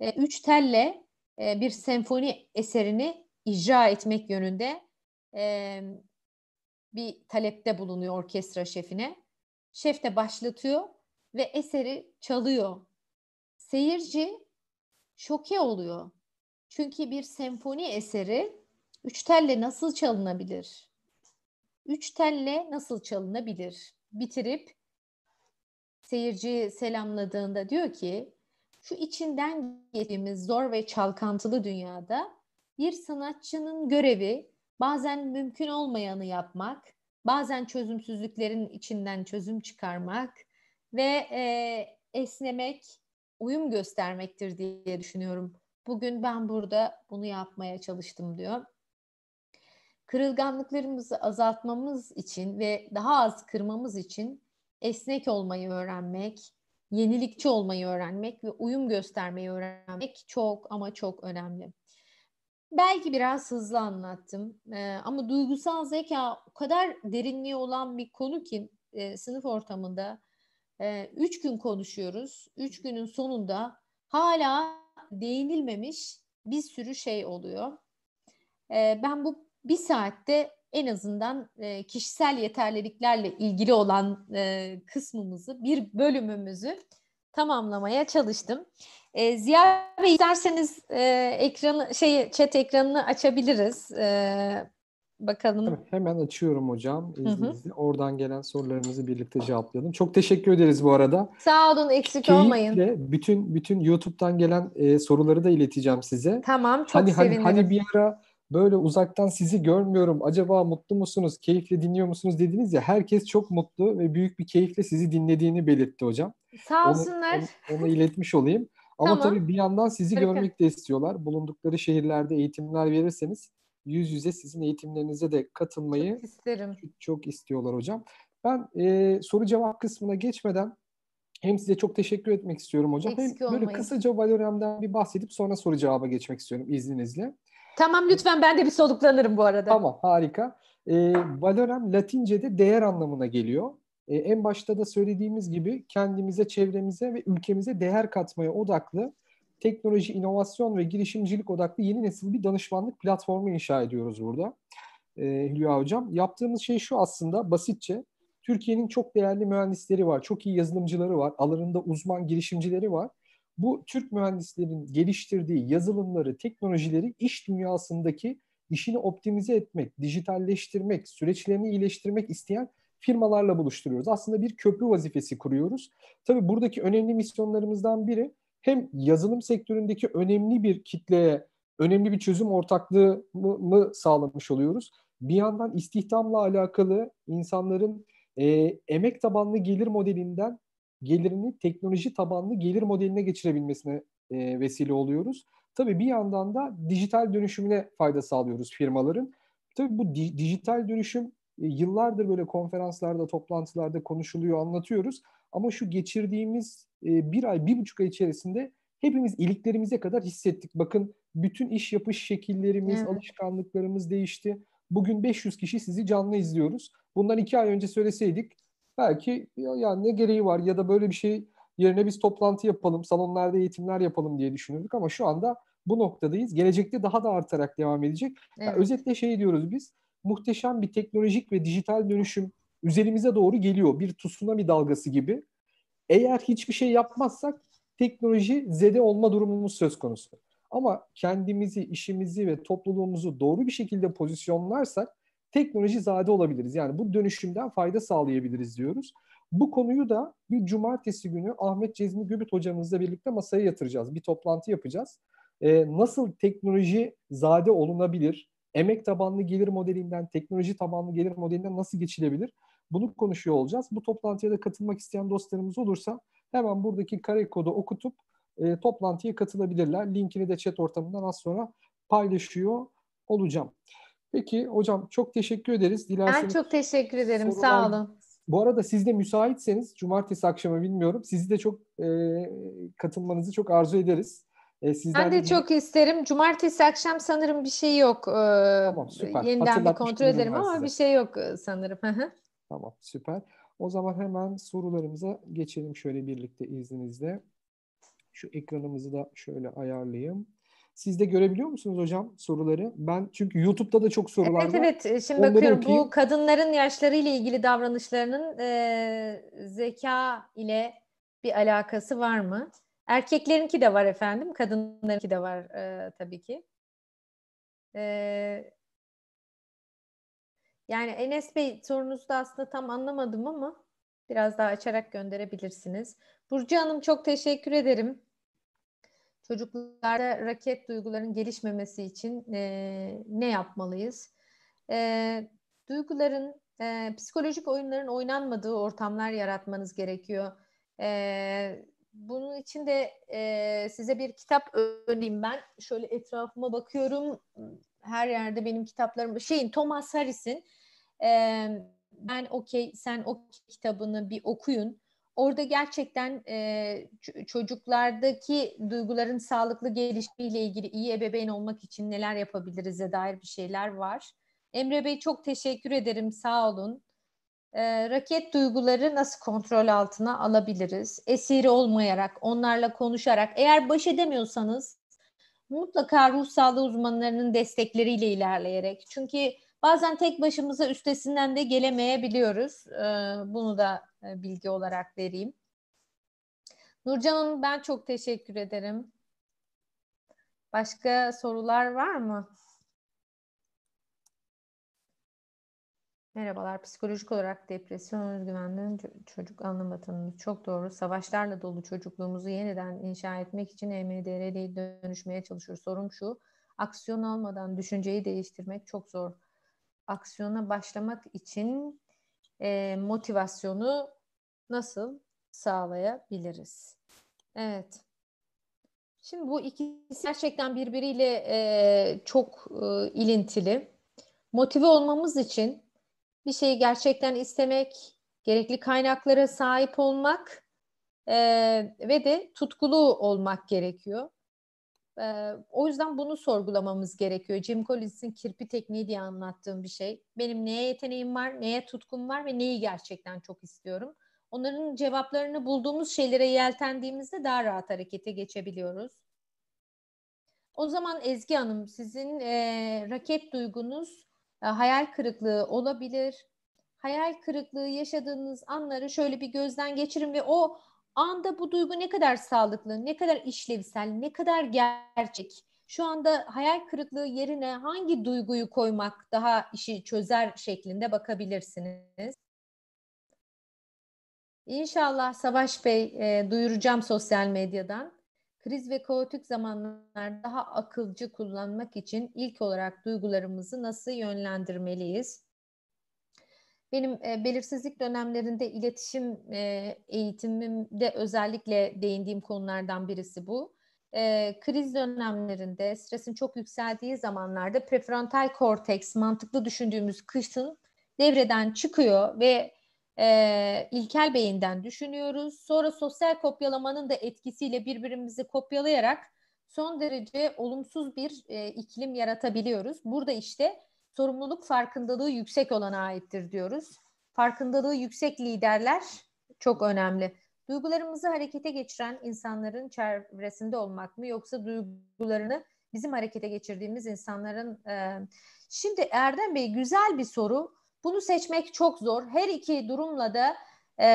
e, üç telle e, bir senfoni eserini icra etmek yönünde e, bir talepte bulunuyor orkestra şefine. Şef de başlatıyor ve eseri çalıyor. Seyirci şoke oluyor. Çünkü bir senfoni eseri üç telle nasıl çalınabilir? Üç telle nasıl çalınabilir? Bitirip seyirci selamladığında diyor ki şu içinden geçtiğimiz zor ve çalkantılı dünyada bir sanatçının görevi bazen mümkün olmayanı yapmak, bazen çözümsüzlüklerin içinden çözüm çıkarmak ve e, esnemek, uyum göstermektir diye düşünüyorum. Bugün ben burada bunu yapmaya çalıştım diyor. Kırılganlıklarımızı azaltmamız için ve daha az kırmamız için esnek olmayı öğrenmek, yenilikçi olmayı öğrenmek ve uyum göstermeyi öğrenmek çok ama çok önemli. Belki biraz hızlı anlattım ee, ama duygusal zeka o kadar derinliği olan bir konu ki e, sınıf ortamında e, üç gün konuşuyoruz. Üç günün sonunda hala değinilmemiş bir sürü şey oluyor. E, ben bu bir saatte en azından e, kişisel yeterliliklerle ilgili olan e, kısmımızı, bir bölümümüzü tamamlamaya çalıştım. E, Ziya Bey isterseniz e, ekranı şey chat ekranını açabiliriz. E, bakalım. Tabii, hemen açıyorum hocam izninizle. Oradan gelen sorularımızı birlikte cevaplayalım. Çok teşekkür ederiz bu arada. Sağ olun eksik Keyifle olmayın. bütün bütün YouTube'dan gelen e, soruları da ileteceğim size. Tamam çok hani, sevinirim. Hani, hani bir ara böyle uzaktan sizi görmüyorum. Acaba mutlu musunuz? Keyifle dinliyor musunuz dediniz ya. Herkes çok mutlu ve büyük bir keyifle sizi dinlediğini belirtti hocam. Sağ olsunlar. Onu, onu, onu iletmiş olayım. Ama tamam. tabii bir yandan sizi Harika. görmek de istiyorlar. Bulundukları şehirlerde eğitimler verirseniz yüz yüze sizin eğitimlerinize de katılmayı çok isterim. Çok, istiyorlar hocam. Ben e, soru cevap kısmına geçmeden hem size çok teşekkür etmek istiyorum hocam. Eksik hem olmayın. böyle kısaca Valorem'den bir bahsedip sonra soru cevaba geçmek istiyorum izninizle. Tamam lütfen ben de bir soluklanırım bu arada. Tamam harika. E, Valorem Latince'de değer anlamına geliyor. E, en başta da söylediğimiz gibi kendimize, çevremize ve ülkemize değer katmaya odaklı teknoloji, inovasyon ve girişimcilik odaklı yeni nesil bir danışmanlık platformu inşa ediyoruz burada. E, Hülya Hocam. Yaptığımız şey şu aslında basitçe. Türkiye'nin çok değerli mühendisleri var, çok iyi yazılımcıları var, alanında uzman girişimcileri var. Bu Türk mühendislerin geliştirdiği yazılımları, teknolojileri iş dünyasındaki işini optimize etmek, dijitalleştirmek, süreçlerini iyileştirmek isteyen firmalarla buluşturuyoruz. Aslında bir köprü vazifesi kuruyoruz. Tabii buradaki önemli misyonlarımızdan biri hem yazılım sektöründeki önemli bir kitleye önemli bir çözüm ortaklığı mı sağlamış oluyoruz. Bir yandan istihdamla alakalı insanların e, emek tabanlı gelir modelinden gelirini teknoloji tabanlı gelir modeline geçirebilmesine e, vesile oluyoruz. Tabii bir yandan da dijital dönüşümüne fayda sağlıyoruz firmaların. Tabii bu di- dijital dönüşüm e, yıllardır böyle konferanslarda, toplantılarda konuşuluyor, anlatıyoruz. Ama şu geçirdiğimiz e, bir ay, bir buçuk ay içerisinde hepimiz iliklerimize kadar hissettik. Bakın bütün iş yapış şekillerimiz, evet. alışkanlıklarımız değişti. Bugün 500 kişi sizi canlı izliyoruz. Bundan iki ay önce söyleseydik belki ya, ya ne gereği var ya da böyle bir şey yerine biz toplantı yapalım, salonlarda eğitimler yapalım diye düşünürdük ama şu anda bu noktadayız. Gelecekte daha da artarak devam edecek. Evet. Yani özetle şey diyoruz biz, muhteşem bir teknolojik ve dijital dönüşüm üzerimize doğru geliyor. Bir tsunami dalgası gibi. Eğer hiçbir şey yapmazsak teknoloji zede olma durumumuz söz konusu. Ama kendimizi, işimizi ve topluluğumuzu doğru bir şekilde pozisyonlarsak teknoloji zade olabiliriz. Yani bu dönüşümden fayda sağlayabiliriz diyoruz. Bu konuyu da bir cumartesi günü Ahmet Cezmi Göbüt hocamızla birlikte masaya yatıracağız. Bir toplantı yapacağız. Ee, nasıl teknoloji zade olunabilir? Emek tabanlı gelir modelinden teknoloji tabanlı gelir modelinden nasıl geçilebilir? Bunu konuşuyor olacağız. Bu toplantıya da katılmak isteyen dostlarımız olursa hemen buradaki kare kodu okutup e, toplantıya katılabilirler. Linkini de chat ortamından az sonra paylaşıyor olacağım. Peki hocam çok teşekkür ederiz. Dilerseniz ben çok teşekkür ederim. Sorular... Sağ olun. Bu arada siz de müsaitseniz cumartesi akşamı bilmiyorum. Sizi de çok e, katılmanızı çok arzu ederiz. E, ben de, de çok isterim. Cumartesi akşam sanırım bir şey yok. Ee, tamam süper. Yeniden bir kontrol ederim ama size. bir şey yok e, sanırım. tamam süper. O zaman hemen sorularımıza geçelim şöyle birlikte izninizle. Şu ekranımızı da şöyle ayarlayayım. Siz de görebiliyor musunuz hocam soruları? Ben çünkü YouTube'da da çok sorular evet, var. Evet evet. Şimdi Onları bakıyorum okuyayım. bu kadınların yaşlarıyla ilgili davranışlarının e, zeka ile bir alakası var mı? Erkeklerinki de var efendim. Kadınlarınki de var e, tabii ki. E, yani Enes Bey sorunuzu da aslında tam anlamadım ama Biraz daha açarak gönderebilirsiniz. Burcu Hanım çok teşekkür ederim. Çocuklarda raket duyguların gelişmemesi için e, ne yapmalıyız? E, duyguların, e, psikolojik oyunların oynanmadığı ortamlar yaratmanız gerekiyor. E, bunun için de e, size bir kitap önereyim ben. Şöyle etrafıma bakıyorum. Her yerde benim kitaplarım. Şeyin Thomas Harris'in e, Ben Okey Sen Okey kitabını bir okuyun. Orada gerçekten e, çocuklardaki duyguların sağlıklı gelişimiyle ilgili iyi ebeveyn olmak için neler yapabiliriz'e dair bir şeyler var. Emre Bey çok teşekkür ederim. Sağ olun. E, raket duyguları nasıl kontrol altına alabiliriz? Esiri olmayarak, onlarla konuşarak. Eğer baş edemiyorsanız mutlaka ruh sağlığı uzmanlarının destekleriyle ilerleyerek. Çünkü bazen tek başımıza üstesinden de gelemeyebiliyoruz. E, bunu da e, bilgi olarak vereyim. Nurcan Hanım ben çok teşekkür ederim. Başka sorular var mı? Merhabalar. Psikolojik olarak depresyon, özgüvenden çocuk anlamadığımız çok doğru. Savaşlarla dolu çocukluğumuzu yeniden inşa etmek için EMDR'ye dönüşmeye çalışıyoruz. Sorum şu. Aksiyon almadan düşünceyi değiştirmek çok zor. Aksiyona başlamak için e, motivasyonu nasıl sağlayabiliriz? Evet. Şimdi bu ikisi gerçekten birbiriyle e, çok e, ilintili. Motive olmamız için bir şeyi gerçekten istemek, gerekli kaynaklara sahip olmak e, ve de tutkulu olmak gerekiyor. E, o yüzden bunu sorgulamamız gerekiyor. Jim Collins'in kirpi tekniği diye anlattığım bir şey. Benim neye yeteneğim var, neye tutkum var ve neyi gerçekten çok istiyorum. Onların cevaplarını bulduğumuz şeylere yeltendiğimizde daha rahat harekete geçebiliyoruz. O zaman Ezgi Hanım sizin e, raket duygunuz e, hayal kırıklığı olabilir. Hayal kırıklığı yaşadığınız anları şöyle bir gözden geçirin ve o anda bu duygu ne kadar sağlıklı, ne kadar işlevsel, ne kadar gerçek. Şu anda hayal kırıklığı yerine hangi duyguyu koymak daha işi çözer şeklinde bakabilirsiniz. İnşallah Savaş Bey e, duyuracağım sosyal medyadan. Kriz ve kaotik zamanlar daha akılcı kullanmak için ilk olarak duygularımızı nasıl yönlendirmeliyiz? Benim e, belirsizlik dönemlerinde iletişim e, eğitimimde özellikle değindiğim konulardan birisi bu. E, kriz dönemlerinde, stresin çok yükseldiği zamanlarda prefrontal korteks, mantıklı düşündüğümüz kısım devreden çıkıyor ve e, ilkel beyinden düşünüyoruz. Sonra sosyal kopyalamanın da etkisiyle birbirimizi kopyalayarak son derece olumsuz bir e, iklim yaratabiliyoruz. Burada işte sorumluluk farkındalığı yüksek olana aittir diyoruz. Farkındalığı yüksek liderler çok önemli. Duygularımızı harekete geçiren insanların çevresinde olmak mı yoksa duygularını bizim harekete geçirdiğimiz insanların e... şimdi Erdem Bey güzel bir soru. Bunu seçmek çok zor. Her iki durumla da e,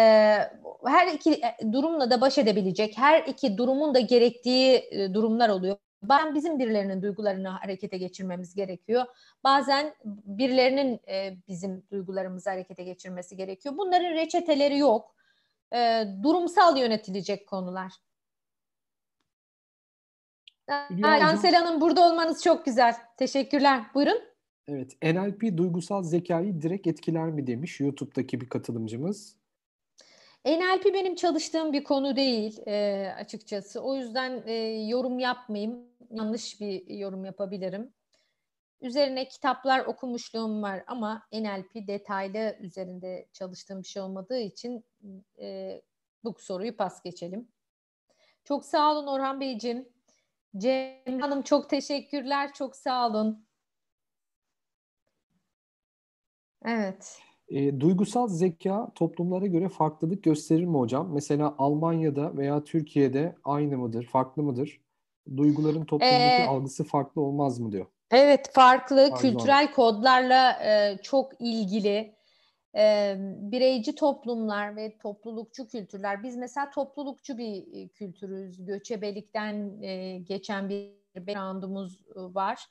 her iki e, durumla da baş edebilecek, her iki durumun da gerektiği e, durumlar oluyor. Bazen bizim birilerinin duygularını harekete geçirmemiz gerekiyor. Bazen birilerinin e, bizim duygularımızı harekete geçirmesi gerekiyor. Bunların reçeteleri yok. E, durumsal yönetilecek konular. Cansel Hanım burada olmanız çok güzel. Teşekkürler. Buyurun. Evet, NLP duygusal zekayı direkt etkiler mi demiş YouTube'daki bir katılımcımız. NLP benim çalıştığım bir konu değil e, açıkçası. O yüzden e, yorum yapmayayım. Yanlış bir yorum yapabilirim. Üzerine kitaplar okumuşluğum var ama NLP detaylı üzerinde çalıştığım bir şey olmadığı için e, bu soruyu pas geçelim. Çok sağ olun Orhan Beyciğim. Cem Hanım çok teşekkürler. Çok sağ olun. Evet. E, duygusal zeka toplumlara göre farklılık gösterir mi hocam? Mesela Almanya'da veya Türkiye'de aynı mıdır, farklı mıdır? Duyguların toplumdaki ee, algısı farklı olmaz mı diyor. Evet, farklı Pardon. kültürel kodlarla e, çok ilgili e, bireyci toplumlar ve toplulukçu kültürler. Biz mesela toplulukçu bir e, kültürüz. Göçebelikten e, geçen bir background'umuz e, var.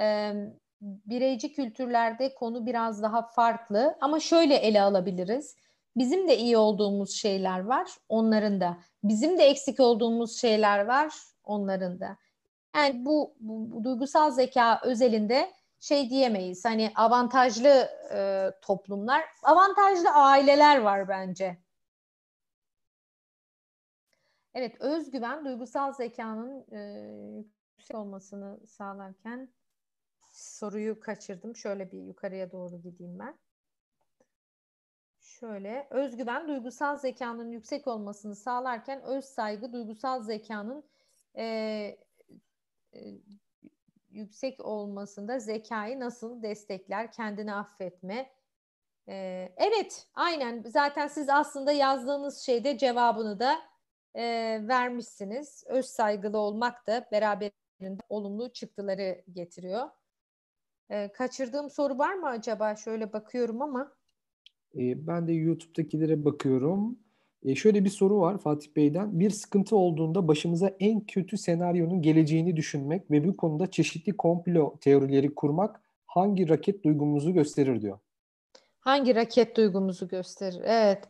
E, bireyci kültürlerde konu biraz daha farklı ama şöyle ele alabiliriz. Bizim de iyi olduğumuz şeyler var, onların da. Bizim de eksik olduğumuz şeyler var, onların da. Yani bu, bu, bu duygusal zeka özelinde şey diyemeyiz. Hani avantajlı e, toplumlar, avantajlı aileler var bence. Evet, özgüven duygusal zekanın e, yüksek olmasını sağlarken soruyu kaçırdım. Şöyle bir yukarıya doğru gideyim ben. Şöyle, özgüven duygusal zekanın yüksek olmasını sağlarken öz saygı duygusal zekanın e, e, yüksek olmasında zekayı nasıl destekler? Kendini affetme. E, evet, aynen. Zaten siz aslında yazdığınız şeyde cevabını da e, vermişsiniz. Öz saygılı olmak da beraberinde olumlu çıktıları getiriyor. E, kaçırdığım soru var mı acaba? Şöyle bakıyorum ama. Ben de YouTube'dakilere bakıyorum. Şöyle bir soru var Fatih Bey'den. Bir sıkıntı olduğunda başımıza en kötü senaryonun geleceğini düşünmek ve bu konuda çeşitli komplo teorileri kurmak hangi raket duygumuzu gösterir diyor. Hangi raket duygumuzu gösterir? Evet.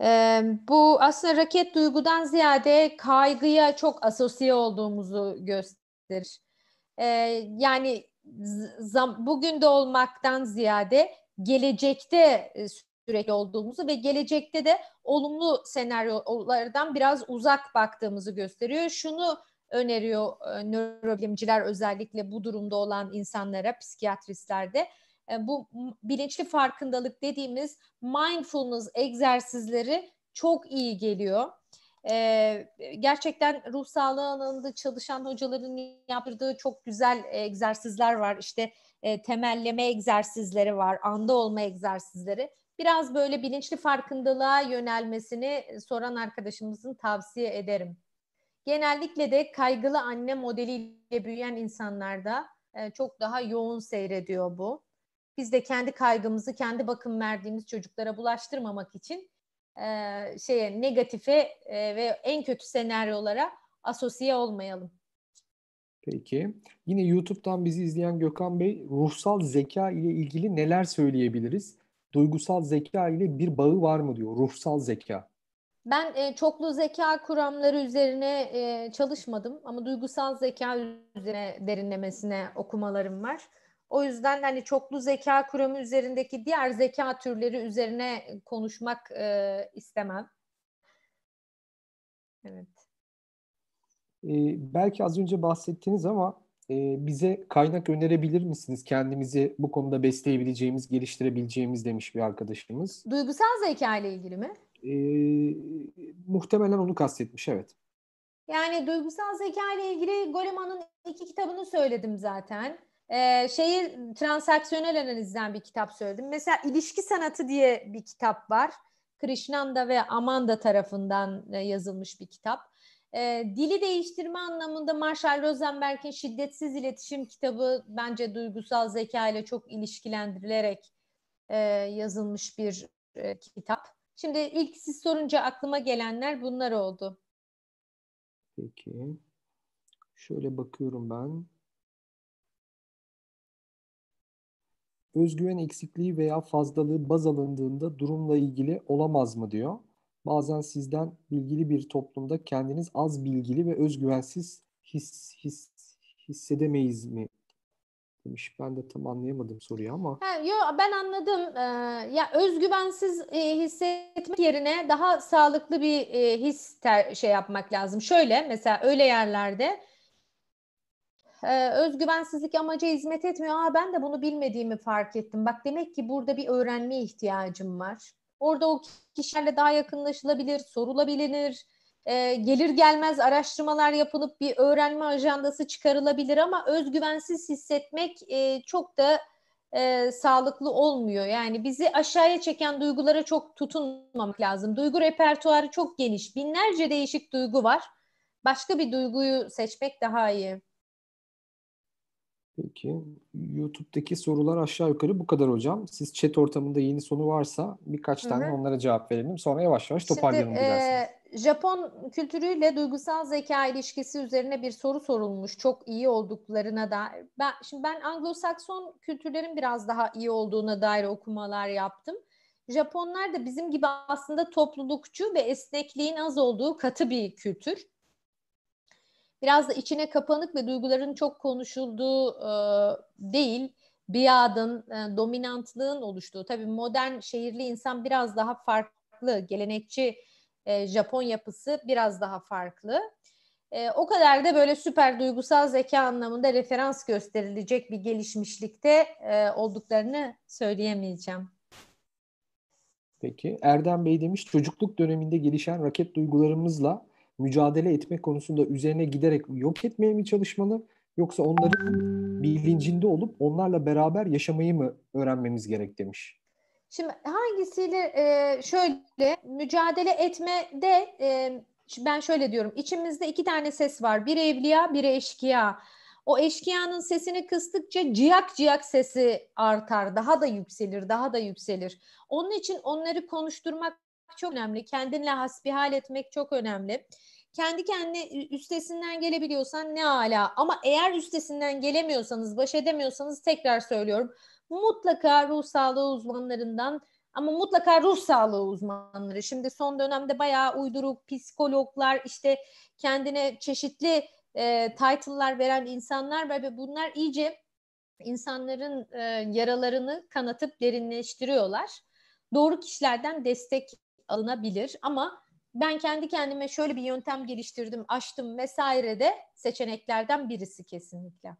Ee, bu aslında raket duygudan ziyade kaygıya çok asosiye olduğumuzu gösterir. Ee, yani bugün de olmaktan ziyade gelecekte sürekli olduğumuzu ve gelecekte de olumlu senaryolardan biraz uzak baktığımızı gösteriyor. Şunu öneriyor e, nörobilimciler özellikle bu durumda olan insanlara, psikiyatristlerde e, bu bilinçli farkındalık dediğimiz mindfulness egzersizleri çok iyi geliyor. Ee, gerçekten ruh sağlığı alanında çalışan hocaların yaptırdığı çok güzel egzersizler var. İşte e, temelleme egzersizleri var, anda olma egzersizleri. Biraz böyle bilinçli farkındalığa yönelmesini soran arkadaşımızın tavsiye ederim. Genellikle de kaygılı anne modeliyle büyüyen insanlarda e, çok daha yoğun seyrediyor bu. Biz de kendi kaygımızı kendi bakım verdiğimiz çocuklara bulaştırmamak için e, şeye negatife e, ve en kötü senaryolara asosiye olmayalım. Peki. Yine YouTube'dan bizi izleyen Gökhan Bey, ruhsal zeka ile ilgili neler söyleyebiliriz? Duygusal zeka ile bir bağı var mı diyor, ruhsal zeka. Ben e, çoklu zeka kuramları üzerine e, çalışmadım ama duygusal zeka üzerine derinlemesine okumalarım var. O yüzden hani çoklu zeka kuramı üzerindeki diğer zeka türleri üzerine konuşmak e, istemem. Evet. Ee, belki az önce bahsettiniz ama e, bize kaynak önerebilir misiniz? Kendimizi bu konuda besleyebileceğimiz, geliştirebileceğimiz demiş bir arkadaşımız. Duygusal zeka ile ilgili mi? E, muhtemelen onu kastetmiş, evet. Yani duygusal zeka ile ilgili Goleman'ın iki kitabını söyledim zaten. Ee, şeyi transaksiyonel analizden bir kitap söyledim. Mesela ilişki sanatı diye bir kitap var. Krishnanda ve Amanda tarafından e, yazılmış bir kitap. E, dili değiştirme anlamında Marshall Rosenberg'in Şiddetsiz İletişim kitabı bence duygusal zeka ile çok ilişkilendirilerek e, yazılmış bir e, kitap. Şimdi ilk siz sorunca aklıma gelenler bunlar oldu. Peki. Şöyle bakıyorum ben. Özgüven eksikliği veya fazlalığı baz alındığında durumla ilgili olamaz mı diyor. Bazen sizden bilgili bir toplumda kendiniz az bilgili ve özgüvensiz his, his hissedemeyiz mi demiş. Ben de tam anlayamadım soruyu ama. Ha, yo, ben anladım. Ee, ya özgüvensiz e, hissetmek yerine daha sağlıklı bir e, his ter, şey yapmak lazım. Şöyle mesela öyle yerlerde e, özgüvensizlik amaca hizmet etmiyor. Aa ben de bunu bilmediğimi fark ettim. Bak demek ki burada bir öğrenmeye ihtiyacım var. Orada o kişilerle daha yakınlaşılabilir, sorulabilir. E, gelir gelmez araştırmalar yapılıp bir öğrenme ajandası çıkarılabilir ama özgüvensiz hissetmek e, çok da e, sağlıklı olmuyor. Yani bizi aşağıya çeken duygulara çok tutunmamak lazım. Duygu repertuarı çok geniş. Binlerce değişik duygu var. Başka bir duyguyu seçmek daha iyi. Peki. YouTube'daki sorular aşağı yukarı bu kadar hocam. Siz chat ortamında yeni soru varsa birkaç tane Hı-hı. onlara cevap verelim. Sonra yavaş yavaş toparlayalım Şimdi, dilerseniz. E, Japon kültürüyle duygusal zeka ilişkisi üzerine bir soru sorulmuş. Çok iyi olduklarına da. Ben, şimdi ben Anglo-Sakson kültürlerin biraz daha iyi olduğuna dair okumalar yaptım. Japonlar da bizim gibi aslında toplulukçu ve esnekliğin az olduğu katı bir kültür. Biraz da içine kapanık ve duyguların çok konuşulduğu e, değil, biadın, e, dominantlığın oluştuğu. Tabii modern şehirli insan biraz daha farklı, gelenekçi e, Japon yapısı biraz daha farklı. E, o kadar da böyle süper duygusal zeka anlamında referans gösterilecek bir gelişmişlikte e, olduklarını söyleyemeyeceğim. Peki Erdem Bey demiş çocukluk döneminde gelişen raket duygularımızla mücadele etme konusunda üzerine giderek yok etmeye mi çalışmalı yoksa onların bilincinde olup onlarla beraber yaşamayı mı öğrenmemiz gerek demiş. Şimdi hangisiyle e, şöyle mücadele etmede e, ben şöyle diyorum içimizde iki tane ses var bir evliya bir eşkıya. O eşkıyanın sesini kıstıkça ciyak ciyak sesi artar, daha da yükselir, daha da yükselir. Onun için onları konuşturmak çok önemli. Kendinle hasbihal etmek çok önemli. Kendi kendine üstesinden gelebiliyorsan ne ala. Ama eğer üstesinden gelemiyorsanız, baş edemiyorsanız tekrar söylüyorum. Mutlaka ruh sağlığı uzmanlarından ama mutlaka ruh sağlığı uzmanları. Şimdi son dönemde bayağı uyduruk psikologlar işte kendine çeşitli e, title'lar veren insanlar var ve bunlar iyice insanların e, yaralarını kanatıp derinleştiriyorlar. Doğru kişilerden destek alınabilir ama ben kendi kendime şöyle bir yöntem geliştirdim, açtım vesaire de seçeneklerden birisi kesinlikle.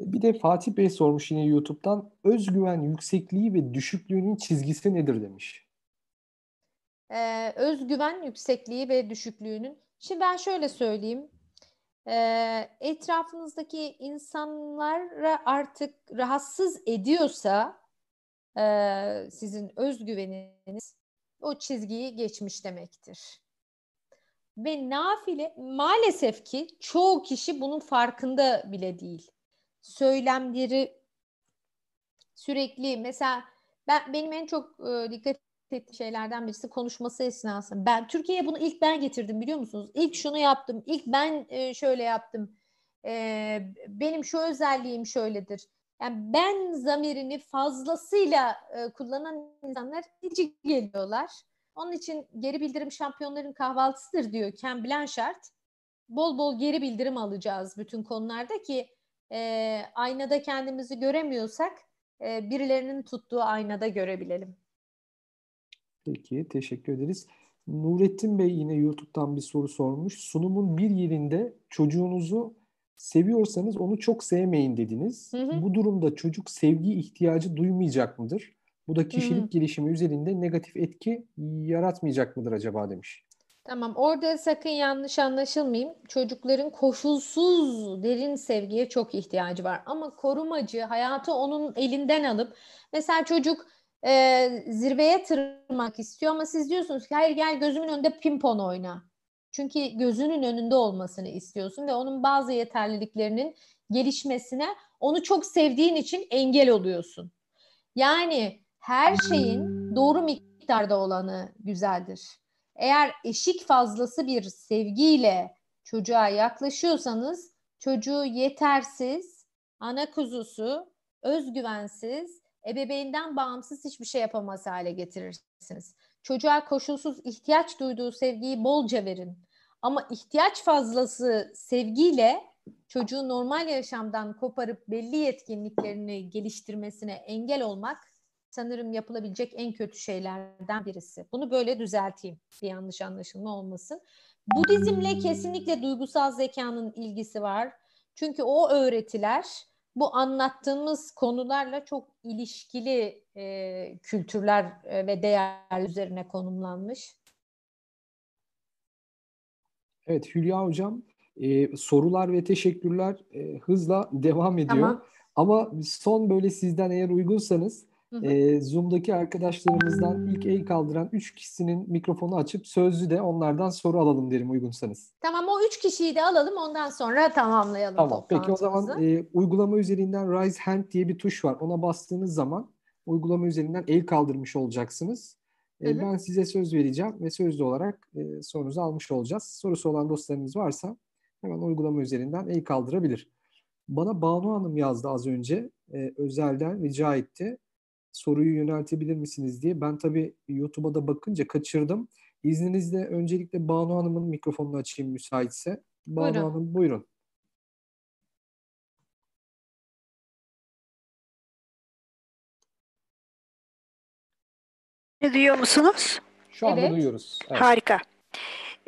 Bir de Fatih Bey sormuş yine YouTube'dan özgüven yüksekliği ve düşüklüğünün çizgisi nedir demiş. Ee, özgüven yüksekliği ve düşüklüğünün. Şimdi ben şöyle söyleyeyim. Ee, etrafınızdaki insanlara artık rahatsız ediyorsa e, sizin özgüveniniz o çizgiyi geçmiş demektir. Ve nafile maalesef ki çoğu kişi bunun farkında bile değil. Söylemleri sürekli mesela ben benim en çok e, dikkat ettiğim şeylerden birisi konuşması esnasında. Ben Türkiye'ye bunu ilk ben getirdim biliyor musunuz? İlk şunu yaptım, ilk ben e, şöyle yaptım. E, benim şu özelliğim şöyledir. Yani ben zamirini fazlasıyla e, kullanan insanlar içi geliyorlar. Onun için geri bildirim şampiyonların kahvaltısıdır diyor Ken Blanchard. Bol bol geri bildirim alacağız bütün konularda ki e, aynada kendimizi göremiyorsak e, birilerinin tuttuğu aynada görebilelim. Peki, teşekkür ederiz. Nurettin Bey yine YouTube'dan bir soru sormuş. Sunumun bir yerinde çocuğunuzu seviyorsanız onu çok sevmeyin dediniz. Hı hı. Bu durumda çocuk sevgi ihtiyacı duymayacak mıdır? Bu da kişilik hı hı. gelişimi üzerinde negatif etki yaratmayacak mıdır acaba demiş. Tamam orada sakın yanlış anlaşılmayayım. Çocukların koşulsuz derin sevgiye çok ihtiyacı var. Ama korumacı hayatı onun elinden alıp mesela çocuk e, zirveye tırmanmak istiyor ama siz diyorsunuz ki hayır gel gözümün önünde pimpon oyna. Çünkü gözünün önünde olmasını istiyorsun ve onun bazı yeterliliklerinin gelişmesine onu çok sevdiğin için engel oluyorsun. Yani her şeyin doğru miktarda olanı güzeldir. Eğer eşik fazlası bir sevgiyle çocuğa yaklaşıyorsanız çocuğu yetersiz, ana kuzusu, özgüvensiz, ebeveynden bağımsız hiçbir şey yapamaz hale getirirsiniz. Çocuğa koşulsuz ihtiyaç duyduğu sevgiyi bolca verin. Ama ihtiyaç fazlası sevgiyle çocuğu normal yaşamdan koparıp belli yetkinliklerini geliştirmesine engel olmak sanırım yapılabilecek en kötü şeylerden birisi. Bunu böyle düzelteyim. Bir yanlış anlaşılma olmasın. Budizmle kesinlikle duygusal zekanın ilgisi var. Çünkü o öğretiler bu anlattığımız konularla çok ilişkili e, kültürler e, ve değerler üzerine konumlanmış. Evet Hülya Hocam e, sorular ve teşekkürler e, hızla devam ediyor. Tamam. Ama son böyle sizden eğer uygunsanız E, Zoom'daki arkadaşlarımızdan ilk el kaldıran 3 kişinin mikrofonu açıp sözlü de onlardan soru alalım derim uygunsanız. Tamam o 3 kişiyi de alalım ondan sonra tamamlayalım. Tamam peki o zaman e, uygulama üzerinden Raise Hand diye bir tuş var. Ona bastığınız zaman uygulama üzerinden el kaldırmış olacaksınız. E, Ben size söz vereceğim ve sözlü olarak e, sorunuzu almış olacağız. Sorusu olan dostlarınız varsa hemen uygulama üzerinden el kaldırabilir. Bana Banu Hanım yazdı az önce. E, özelden rica etti. Soruyu yöneltebilir misiniz diye. Ben tabii YouTube'a da bakınca kaçırdım. İzninizle öncelikle Banu Hanım'ın mikrofonunu açayım müsaitse. Banu buyurun. Hanım buyurun. Ne duyuyor musunuz? Şu anda evet. duyuyoruz. Evet. Harika.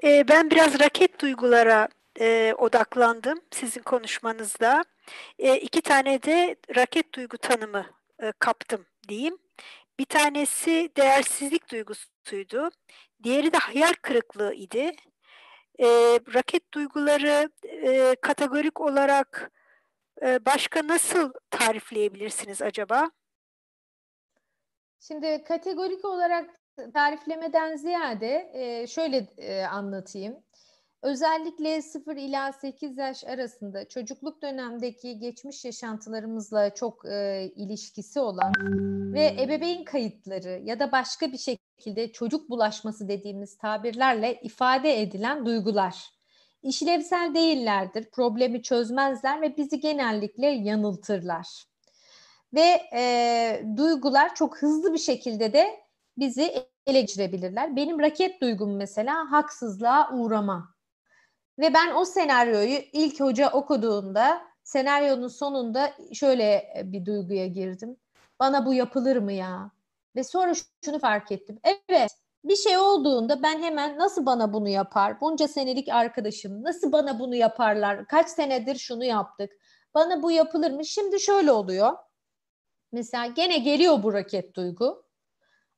Ee, ben biraz raket duygulara e, odaklandım sizin konuşmanızda. E, iki tane de raket duygu tanımı e, kaptım diyeyim. Bir tanesi değersizlik duygusuydu. Diğeri de hayal kırıklığı idi. E, raket duyguları e, kategorik olarak e, başka nasıl tarifleyebilirsiniz acaba? Şimdi kategorik olarak tariflemeden ziyade e, şöyle e, anlatayım. Özellikle 0 ila 8 yaş arasında çocukluk dönemdeki geçmiş yaşantılarımızla çok e, ilişkisi olan ve ebeveyn kayıtları ya da başka bir şekilde çocuk bulaşması dediğimiz tabirlerle ifade edilen duygular. İşlevsel değillerdir, problemi çözmezler ve bizi genellikle yanıltırlar. Ve e, duygular çok hızlı bir şekilde de bizi ele geçirebilirler. Benim raket duygum mesela haksızlığa uğrama. Ve ben o senaryoyu ilk hoca okuduğunda senaryonun sonunda şöyle bir duyguya girdim. Bana bu yapılır mı ya? Ve sonra şunu fark ettim. Evet bir şey olduğunda ben hemen nasıl bana bunu yapar? Bunca senelik arkadaşım nasıl bana bunu yaparlar? Kaç senedir şunu yaptık. Bana bu yapılır mı? Şimdi şöyle oluyor. Mesela gene geliyor bu raket duygu.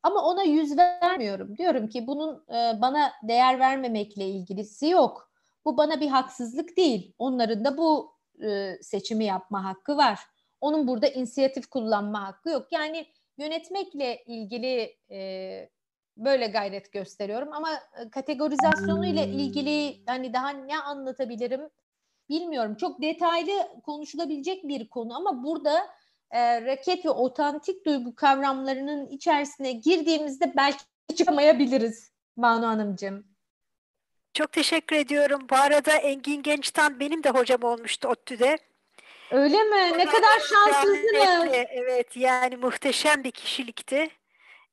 Ama ona yüz vermiyorum. Diyorum ki bunun e, bana değer vermemekle ilgilisi yok. Bu bana bir haksızlık değil. Onların da bu e, seçimi yapma hakkı var. Onun burada inisiyatif kullanma hakkı yok. Yani yönetmekle ilgili e, böyle gayret gösteriyorum ama e, kategorizasyonu ile ilgili hani daha ne anlatabilirim bilmiyorum. Çok detaylı konuşulabilecek bir konu ama burada e, raket ve otantik duygu kavramlarının içerisine girdiğimizde belki çıkamayabiliriz Banu Hanımcığım. Çok teşekkür ediyorum. Bu arada Engin Gençtan benim de hocam olmuştu ODTÜ'de. Öyle mi? Ne kadar şanslısınız. Evet yani muhteşem bir kişilikti.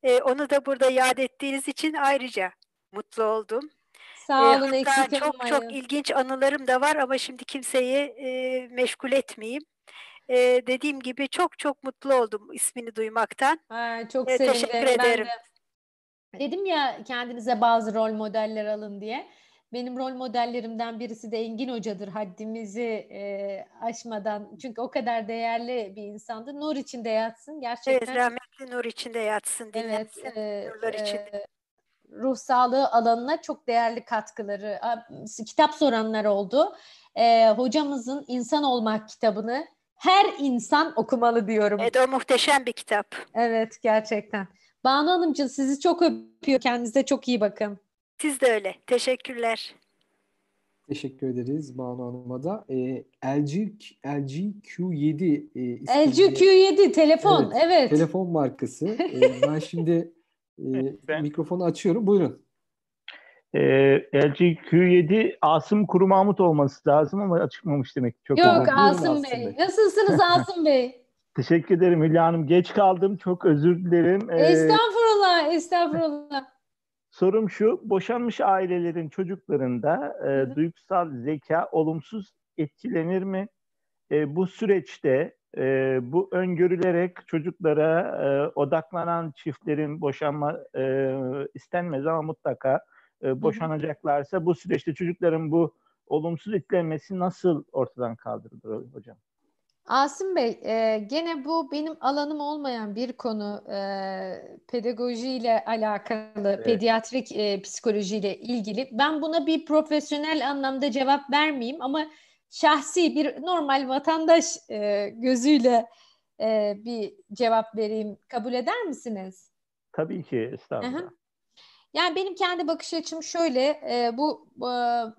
Ee, onu da burada yad ettiğiniz için ayrıca mutlu oldum. Sağ olun ee, eksik çok olmayın. çok ilginç anılarım da var ama şimdi kimseyi e, meşgul etmeyeyim. E, dediğim gibi çok çok mutlu oldum ismini duymaktan. Ha, çok e, sevindim. Teşekkür ederim. de dedim ya kendinize bazı rol modeller alın diye. Benim rol modellerimden birisi de Engin Hoca'dır haddimizi e, aşmadan. Çünkü o kadar değerli bir insandı. Nur içinde yatsın gerçekten. Evet rahmetli nur içinde yatsın. Evet. E, nurlar e, içinde. ruh sağlığı alanına çok değerli katkıları. Kitap soranlar oldu. E, hocamızın İnsan Olmak kitabını her insan okumalı diyorum. Evet o muhteşem bir kitap. Evet gerçekten. Banu Hanımcığım sizi çok öpüyor. Kendinize çok iyi bakın. Siz de öyle. Teşekkürler. Teşekkür ederiz Banu Hanım'a da. E, LG, LG Q7 e, LG Q7 telefon evet, evet. Telefon markası. e, ben şimdi e, ben... mikrofonu açıyorum. Buyurun. E, LG Q7 Asım Kuru Mahmut olması lazım ama çıkmamış demek. Çok Yok Asım, Asım Bey. Bey. Nasılsınız Asım Bey? Teşekkür ederim Hülya Hanım. Geç kaldım. Çok özür dilerim. Estağfurullah. Estağfurullah. Sorum şu, boşanmış ailelerin çocuklarında e, duygusal zeka olumsuz etkilenir mi? E, bu süreçte e, bu öngörülerek çocuklara e, odaklanan çiftlerin boşanma e, istenmez ama mutlaka e, boşanacaklarsa bu süreçte çocukların bu olumsuz etkilenmesi nasıl ortadan kaldırılır hocam? Asım Bey, e, gene bu benim alanım olmayan bir konu. E, pedagojiyle alakalı, evet. pediatrik e, psikolojiyle ilgili. Ben buna bir profesyonel anlamda cevap vermeyeyim ama şahsi bir normal vatandaş e, gözüyle e, bir cevap vereyim. Kabul eder misiniz? Tabii ki, estağfurullah. Aha. Yani benim kendi bakış açım şöyle, e, bu e,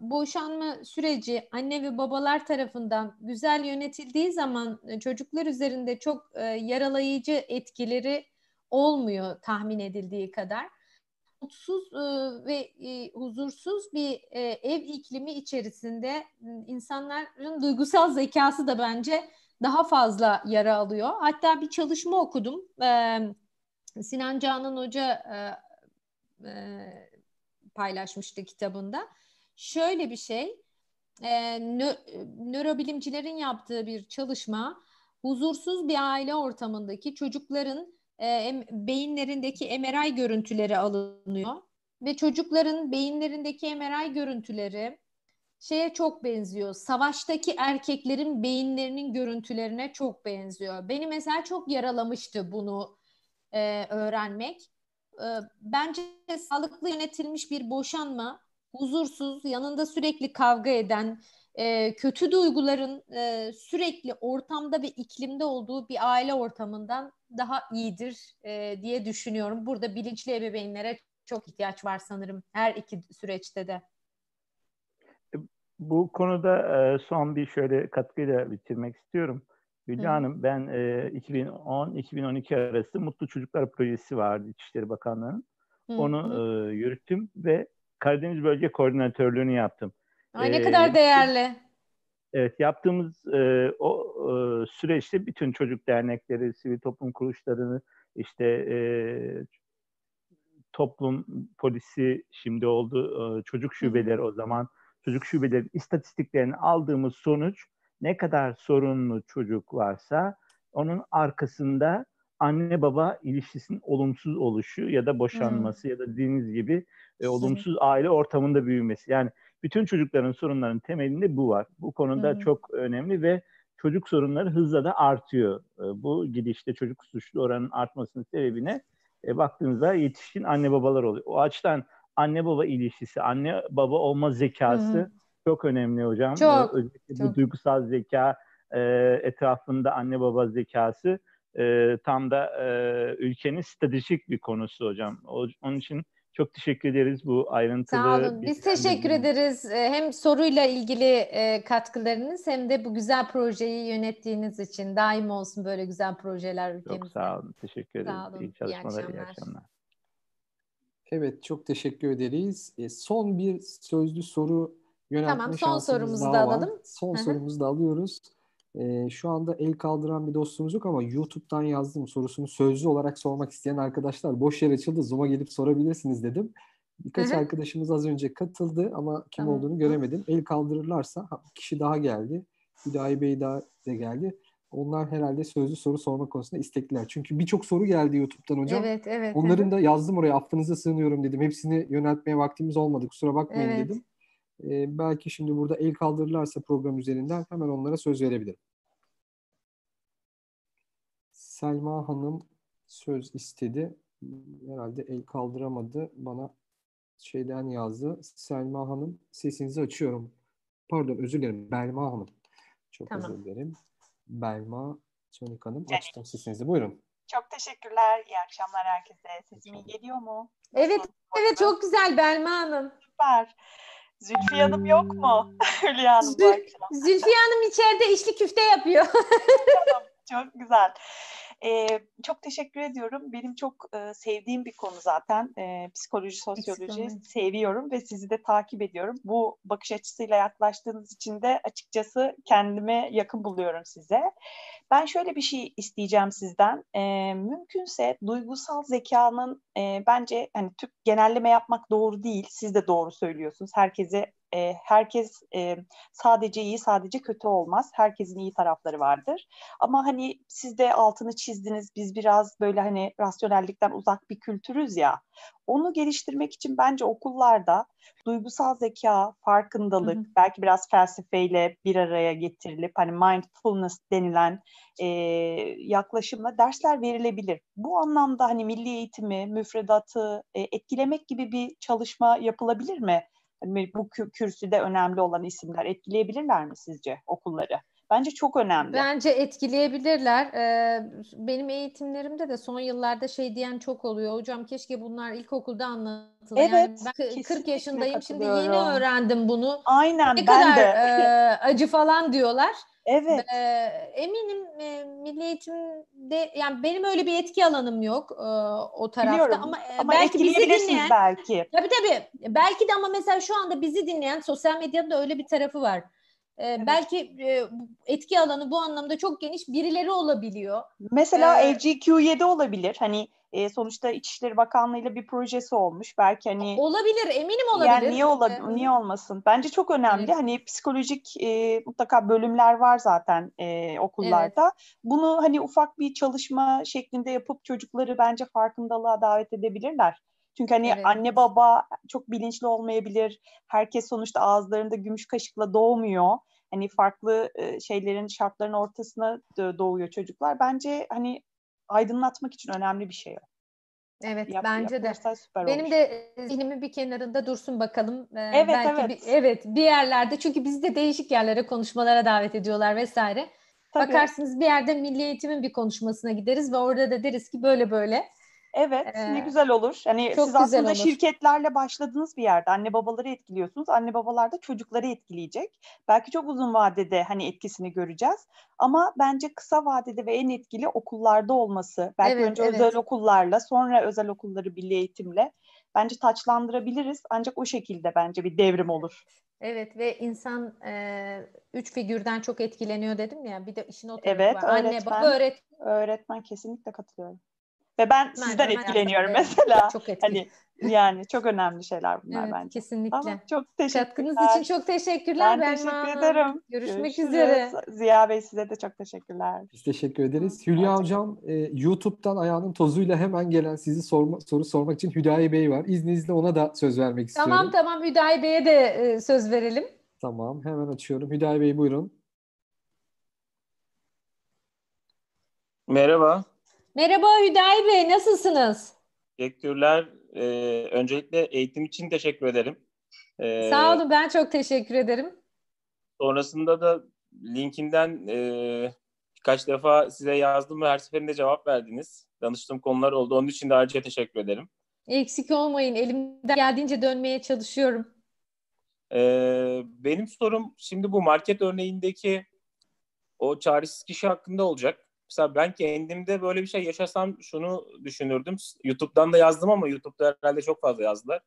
boşanma süreci anne ve babalar tarafından güzel yönetildiği zaman e, çocuklar üzerinde çok e, yaralayıcı etkileri olmuyor tahmin edildiği kadar. Mutsuz e, ve e, huzursuz bir e, ev iklimi içerisinde insanların duygusal zekası da bence daha fazla yara alıyor. Hatta bir çalışma okudum. E, Sinan Canan Hoca e, e, paylaşmıştı kitabında. Şöyle bir şey, e, nö, nörobilimcilerin yaptığı bir çalışma, huzursuz bir aile ortamındaki çocukların e, beyinlerindeki MRI görüntüleri alınıyor ve çocukların beyinlerindeki MRI görüntüleri şeye çok benziyor. Savaştaki erkeklerin beyinlerinin görüntülerine çok benziyor. Beni mesela çok yaralamıştı bunu e, öğrenmek. E, bence sağlıklı yönetilmiş bir boşanma, huzursuz, yanında sürekli kavga eden, e, kötü duyguların e, sürekli ortamda ve iklimde olduğu bir aile ortamından daha iyidir e, diye düşünüyorum. Burada bilinçli ebeveynlere çok ihtiyaç var sanırım her iki süreçte de. Bu konuda son bir şöyle katkıyla bitirmek istiyorum. Hülya Hanım ben e, 2010-2012 arası Mutlu Çocuklar Projesi vardı İçişleri Bakanlığı'nın. Onu e, yürüttüm ve Karadeniz Bölge Koordinatörlüğünü yaptım. Ay ne ee, kadar değerli. Evet yaptığımız e, o e, süreçte bütün çocuk dernekleri, sivil toplum kuruluşlarını işte e, toplum polisi şimdi oldu e, çocuk şubeleri o zaman çocuk şubeleri istatistiklerini aldığımız sonuç ne kadar sorunlu çocuk varsa onun arkasında anne baba ilişkisinin olumsuz oluşu ya da boşanması hmm. ya da dediğiniz gibi e, olumsuz aile ortamında büyümesi. Yani bütün çocukların sorunların temelinde bu var. Bu konuda hmm. çok önemli ve çocuk sorunları hızla da artıyor. E, bu gidişte çocuk suçlu oranın artmasının sebebine e, baktığınızda yetişkin anne babalar oluyor. O açıdan anne baba ilişkisi, anne baba olma zekası hı çok önemli hocam. Çok, Özellikle çok. bu duygusal zeka e, etrafında anne baba zekası e, tam da e, ülkenin stratejik bir konusu hocam. O, onun için çok teşekkür ederiz bu ayrıntılı. Sağ olun. Biz teşekkür ederiz. E, hem soruyla ilgili e, katkılarınız hem de bu güzel projeyi yönettiğiniz için. Daim olsun böyle güzel projeler ülkemizde. Çok sağ olun. Teşekkür ederiz. Sağ olun. İyi çalışmalar, iyi akşamlar. İyi akşamlar. Evet, çok teşekkür ederiz. E, son bir sözlü soru yöneltme Tamam, son sorumuzu da alalım. Son Hı-hı. sorumuzu da alıyoruz. E, şu anda el kaldıran bir dostumuz yok ama YouTube'dan yazdım sorusunu sözlü olarak sormak isteyen arkadaşlar boş yer açıldı. Zoom'a gelip sorabilirsiniz dedim. Birkaç Hı-hı. arkadaşımız az önce katıldı ama kim tamam. olduğunu göremedim. El kaldırırlarsa kişi daha geldi. Hüdayi Bey daha da geldi. Onlar herhalde sözlü soru sorma konusunda istekliler. Çünkü birçok soru geldi YouTube'dan hocam. Evet, evet. Onların evet. da yazdım oraya affınıza sığınıyorum dedim. Hepsini yöneltmeye vaktimiz olmadı. Kusura bakmayın evet. dedim. Ee, belki şimdi burada el kaldırırlarsa program üzerinden hemen onlara söz verebilirim. Selma Hanım söz istedi. Herhalde el kaldıramadı. Bana şeyden yazdı. Selma Hanım sesinizi açıyorum. Pardon özür dilerim. Belma Hanım. Çok tamam. özür dilerim. Belma Sonik Hanım evet. açtım sesinizi. Buyurun. Çok teşekkürler. İyi akşamlar herkese. Sesim iyi geliyor mu? Evet, evet çok güzel Belma Hanım. Süper. Zülfiye Hanım yok mu? Hülya Hanım Zül, Zülfiye Hanım içeride içli küfte yapıyor. tamam, çok güzel. Ee, çok teşekkür ediyorum. Benim çok e, sevdiğim bir konu zaten. E, psikoloji, sosyoloji seviyorum ve sizi de takip ediyorum. Bu bakış açısıyla yaklaştığınız için de açıkçası kendime yakın buluyorum size. Ben şöyle bir şey isteyeceğim sizden. E, mümkünse duygusal zekanın e, bence hani Türk genelleme yapmak doğru değil. Siz de doğru söylüyorsunuz. Herkese e, herkes e, sadece iyi, sadece kötü olmaz. Herkesin iyi tarafları vardır. Ama hani siz de altını çizdiniz. Biz biraz böyle hani rasyonellikten uzak bir kültürüz ya. Onu geliştirmek için bence okullarda duygusal zeka, farkındalık, hı hı. belki biraz felsefeyle bir araya getirilip hani mindfulness denilen e, yaklaşımla dersler verilebilir. Bu anlamda hani milli eğitimi, müfredatı e, etkilemek gibi bir çalışma yapılabilir mi? Hani bu kürsüde önemli olan isimler etkileyebilirler mi sizce okulları? Bence çok önemli. Bence etkileyebilirler. Ee, benim eğitimlerimde de son yıllarda şey diyen çok oluyor. Hocam keşke bunlar ilkokulda anlatılır. Evet. Yani ben 40 yaşındayım şimdi yeni öğrendim bunu. Aynen ne ben kadar, de. E, acı falan diyorlar. Evet. Ee, eminim e, milli eğitimde yani benim öyle bir etki alanım yok e, o tarafta Biliyorum. ama, e, ama belki bizi dinleyen belki. Tabii tabii. Belki de ama mesela şu anda bizi dinleyen sosyal medyada öyle bir tarafı var Evet. Belki e, etki alanı bu anlamda çok geniş birileri olabiliyor. Mesela ee, LGQ7 olabilir. Hani e, sonuçta İçişleri Bakanlığı ile bir projesi olmuş. Belki hani olabilir, eminim olabilir. Yani niye ola, ee, niye olmasın? Bence çok önemli. Evet. Hani psikolojik e, mutlaka bölümler var zaten e, okullarda. Evet. Bunu hani ufak bir çalışma şeklinde yapıp çocukları bence farkındalığa davet edebilirler. Çünkü hani evet. anne baba çok bilinçli olmayabilir. Herkes sonuçta ağızlarında gümüş kaşıkla doğmuyor. Hani farklı e, şeylerin şartların ortasına doğuyor çocuklar. Bence hani aydınlatmak için önemli bir şey o. Evet Yap, bence de. Benim olur. de zihnimin bir kenarında dursun bakalım. Ee, evet belki evet. Bir, evet bir yerlerde çünkü bizi de değişik yerlere konuşmalara davet ediyorlar vesaire. Tabii. Bakarsınız bir yerde milli eğitimin bir konuşmasına gideriz ve orada da deriz ki böyle böyle. Evet, ee, ne güzel olur. Hani siz aslında olur. şirketlerle başladığınız bir yerde anne babaları etkiliyorsunuz. Anne babalar da çocukları etkileyecek. Belki çok uzun vadede hani etkisini göreceğiz. Ama bence kısa vadede ve en etkili okullarda olması. Belki evet, önce evet. özel okullarla, sonra özel okulları milli eğitimle bence taçlandırabiliriz. Ancak o şekilde bence bir devrim olur. Evet ve insan e, üç figürden çok etkileniyor dedim ya. Bir de işin o tarafı evet, var. Öğretmen, Anne, baba, öğret öğretmen kesinlikle katılıyorum. Ve ben Merhaba, sizden etkileniyorum mesela. Çok etkili. Hani yani çok önemli şeyler bunlar evet, bence. Kesinlikle. Ama çok teşekkürler. Katkınız için çok teşekkürler. Ben teşekkür ederim. Görüşmek Görüşürüz. üzere. Ziya Bey size de çok teşekkürler. Biz teşekkür ederiz. Hülya Hocam e, YouTube'dan ayağının tozuyla hemen gelen sizi sorma, soru sormak için Hüdayi Bey var. İzninizle ona da söz vermek istiyorum. Tamam tamam Hüdayi Bey'e de e, söz verelim. Tamam hemen açıyorum. Hüdayi Bey buyurun. Merhaba. Merhaba Hüdayi Bey, nasılsınız? Teşekkürler. Ee, öncelikle eğitim için teşekkür ederim. Ee, Sağ olun, ben çok teşekkür ederim. Sonrasında da linkinden e, birkaç defa size yazdım ve her seferinde cevap verdiniz. Danıştığım konular oldu. Onun için de ayrıca teşekkür ederim. Eksik olmayın. Elimden geldiğince dönmeye çalışıyorum. Ee, benim sorum şimdi bu market örneğindeki o çaresiz kişi hakkında olacak mesela ben kendimde böyle bir şey yaşasam şunu düşünürdüm. YouTube'dan da yazdım ama YouTube'da herhalde çok fazla yazdılar.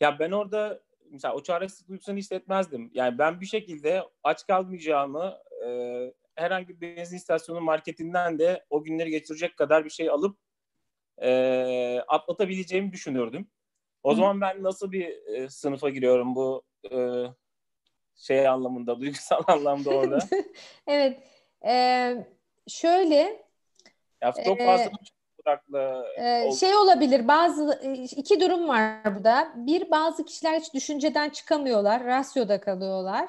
Ya ben orada mesela o çaresizlik duygusunu hissetmezdim. Yani ben bir şekilde aç kalmayacağımı e, herhangi bir benzin istasyonu marketinden de o günleri geçirecek kadar bir şey alıp e, atlatabileceğimi düşünürdüm. O Hı. zaman ben nasıl bir e, sınıfa giriyorum bu e, şey anlamında, duygusal anlamda orada? evet. E, şöyle ya çok fazla e, e, şey olabilir bazı iki durum var burada. Bir bazı kişiler hiç düşünceden çıkamıyorlar, rasyoda kalıyorlar.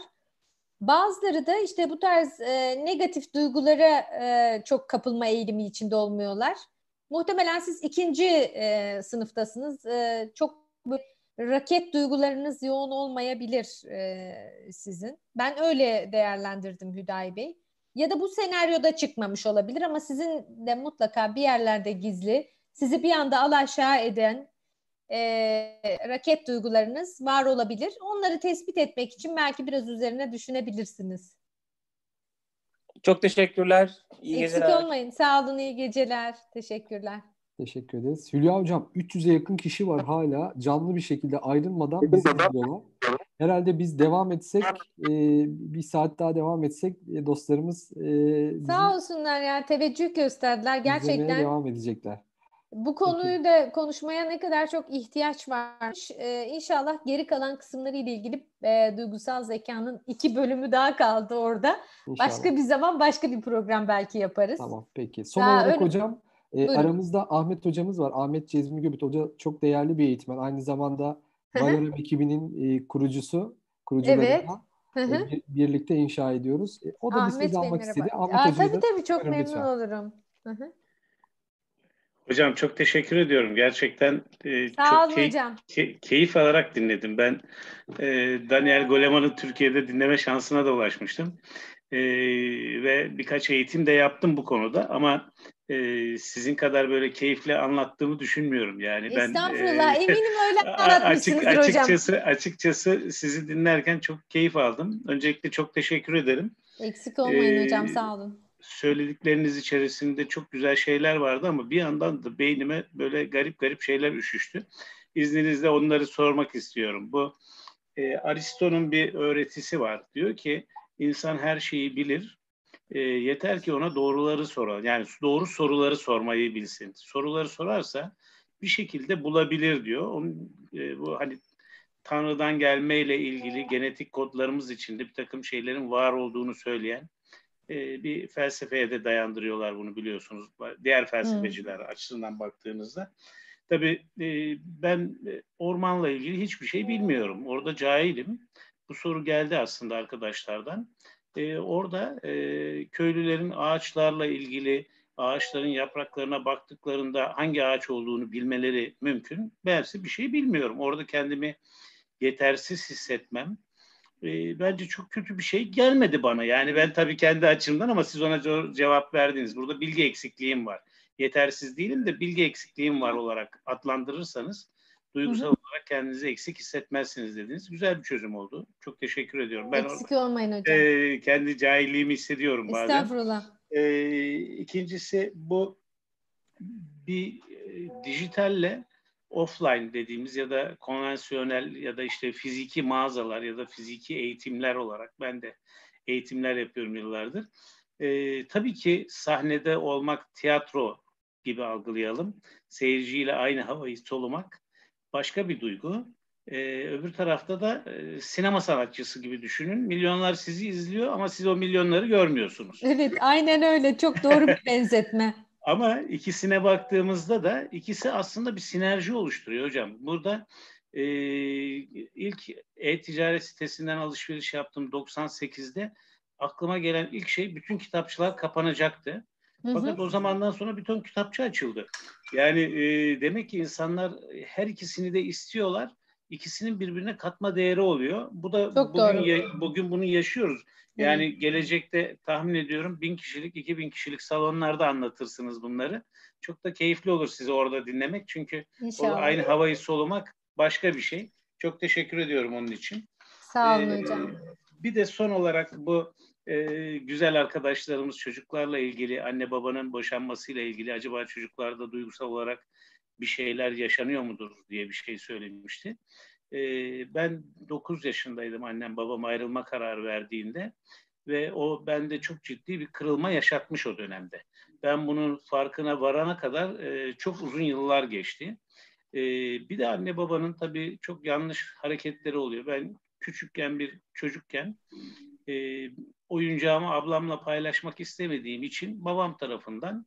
Bazıları da işte bu tarz e, negatif duygulara e, çok kapılma eğilimi içinde olmuyorlar. Muhtemelen siz ikinci e, sınıftasınız. E, çok raket duygularınız yoğun olmayabilir e, sizin. Ben öyle değerlendirdim Hüdayi Bey ya da bu senaryoda çıkmamış olabilir ama sizin de mutlaka bir yerlerde gizli sizi bir anda alaşağı eden e, raket duygularınız var olabilir. Onları tespit etmek için belki biraz üzerine düşünebilirsiniz. Çok teşekkürler. İyi Eksik geceler. olmayın. Sağ olun. İyi geceler. Teşekkürler. Teşekkür ederiz. Hülya Hocam 300'e yakın kişi var hala canlı bir şekilde ayrılmadan bizi izliyorlar. Herhalde biz devam etsek e, bir saat daha devam etsek e, dostlarımız e, sağ olsunlar ya teveccüh gösterdiler gerçekten. devam edecekler. Bu konuyu da konuşmaya ne kadar çok ihtiyaç varmış. Ee, inşallah geri kalan kısımları ile ilgili e, duygusal zekanın iki bölümü daha kaldı orada. İnşallah. Başka bir zaman başka bir program belki yaparız. Tamam peki. Son daha olarak ön... hocam e, aramızda Ahmet hocamız var. Ahmet Cezmi Göbüt Hoca çok değerli bir eğitmen. Aynı zamanda Valorem ekibinin e, kurucusu, kurucularından evet. e, birlikte inşa ediyoruz. E, o da Ahmet bir söz almak istedi. Ahmet Aa, tabii tabii çok memnun lütfen. olurum. Hocam çok teşekkür ediyorum. Gerçekten e, Sağ çok olun key- hocam. Key- keyif alarak dinledim. Ben e, Daniel Goleman'ı Türkiye'de dinleme şansına da ulaşmıştım. E, ve birkaç eğitim de yaptım bu konuda ama e, sizin kadar böyle keyifle anlattığımı düşünmüyorum yani ben Estağfurullah e, eminim öyle anlatmışsınızdır açık, açıkçası, hocam. Açıkçası sizi dinlerken çok keyif aldım. Öncelikle çok teşekkür ederim. Eksik olmayın ee, hocam sağ olun. Söyledikleriniz içerisinde çok güzel şeyler vardı ama bir yandan da beynime böyle garip garip şeyler üşüştü. İzninizle onları sormak istiyorum. Bu E, Aristo'nun bir öğretisi var. Diyor ki insan her şeyi bilir. E, yeter ki ona doğruları sorar. Yani doğru soruları sormayı bilsin. Soruları sorarsa bir şekilde bulabilir diyor. Onun, e, bu hani Tanrı'dan gelmeyle ilgili genetik kodlarımız içinde bir takım şeylerin var olduğunu söyleyen e, bir felsefeye de dayandırıyorlar bunu biliyorsunuz. Diğer felsefeciler hmm. açısından baktığınızda. Tabii e, ben e, ormanla ilgili hiçbir şey bilmiyorum. Orada cahilim. Bu soru geldi aslında arkadaşlardan. E, orada e, köylülerin ağaçlarla ilgili ağaçların yapraklarına baktıklarında hangi ağaç olduğunu bilmeleri mümkün. Bense bir şey bilmiyorum. Orada kendimi yetersiz hissetmem e, bence çok kötü bir şey gelmedi bana. Yani ben tabii kendi açımdan ama siz ona cevap verdiniz. Burada bilgi eksikliğim var. Yetersiz değilim de bilgi eksikliğim var olarak adlandırırsanız duygusal hı hı. olarak kendinizi eksik hissetmezsiniz dediniz. Güzel bir çözüm oldu. Çok teşekkür ediyorum. Ben eksik orada, olmayın hocam. E, kendi cahilliğimi hissediyorum bazen. Estağfurullah. E, ikincisi bu bir e, dijitalle offline dediğimiz ya da konvansiyonel ya da işte fiziki mağazalar ya da fiziki eğitimler olarak ben de eğitimler yapıyorum yıllardır. Ee, tabii ki sahnede olmak tiyatro gibi algılayalım. Seyirciyle aynı havayı solumak başka bir duygu. Ee, öbür tarafta da e, sinema sanatçısı gibi düşünün. Milyonlar sizi izliyor ama siz o milyonları görmüyorsunuz. Evet, aynen öyle. Çok doğru bir benzetme. Ama ikisine baktığımızda da ikisi aslında bir sinerji oluşturuyor hocam. Burada e, ilk e-ticaret sitesinden alışveriş yaptım 98'de. Aklıma gelen ilk şey bütün kitapçılar kapanacaktı. Fakat o zamandan sonra bütün kitapçı açıldı. Yani e, demek ki insanlar her ikisini de istiyorlar. İkisinin birbirine katma değeri oluyor. Bu da Çok bugün doğru. Ya, bugün bunu yaşıyoruz. Yani Hı. gelecekte tahmin ediyorum bin kişilik, iki bin kişilik salonlarda anlatırsınız bunları. Çok da keyifli olur sizi orada dinlemek. Çünkü o aynı havayı solumak başka bir şey. Çok teşekkür ediyorum onun için. Sağ olun ee, hocam. Bir de son olarak bu e, güzel arkadaşlarımız çocuklarla ilgili, anne babanın boşanmasıyla ilgili acaba çocuklarda duygusal olarak bir şeyler yaşanıyor mudur diye bir şey söylemişti. E, ben 9 yaşındaydım annem babam ayrılma kararı verdiğinde ve o bende çok ciddi bir kırılma yaşatmış o dönemde. Ben bunun farkına varana kadar e, çok uzun yıllar geçti. E, bir de anne babanın tabii çok yanlış hareketleri oluyor. Ben küçükken bir çocukken e, oyuncağımı ablamla paylaşmak istemediğim için babam tarafından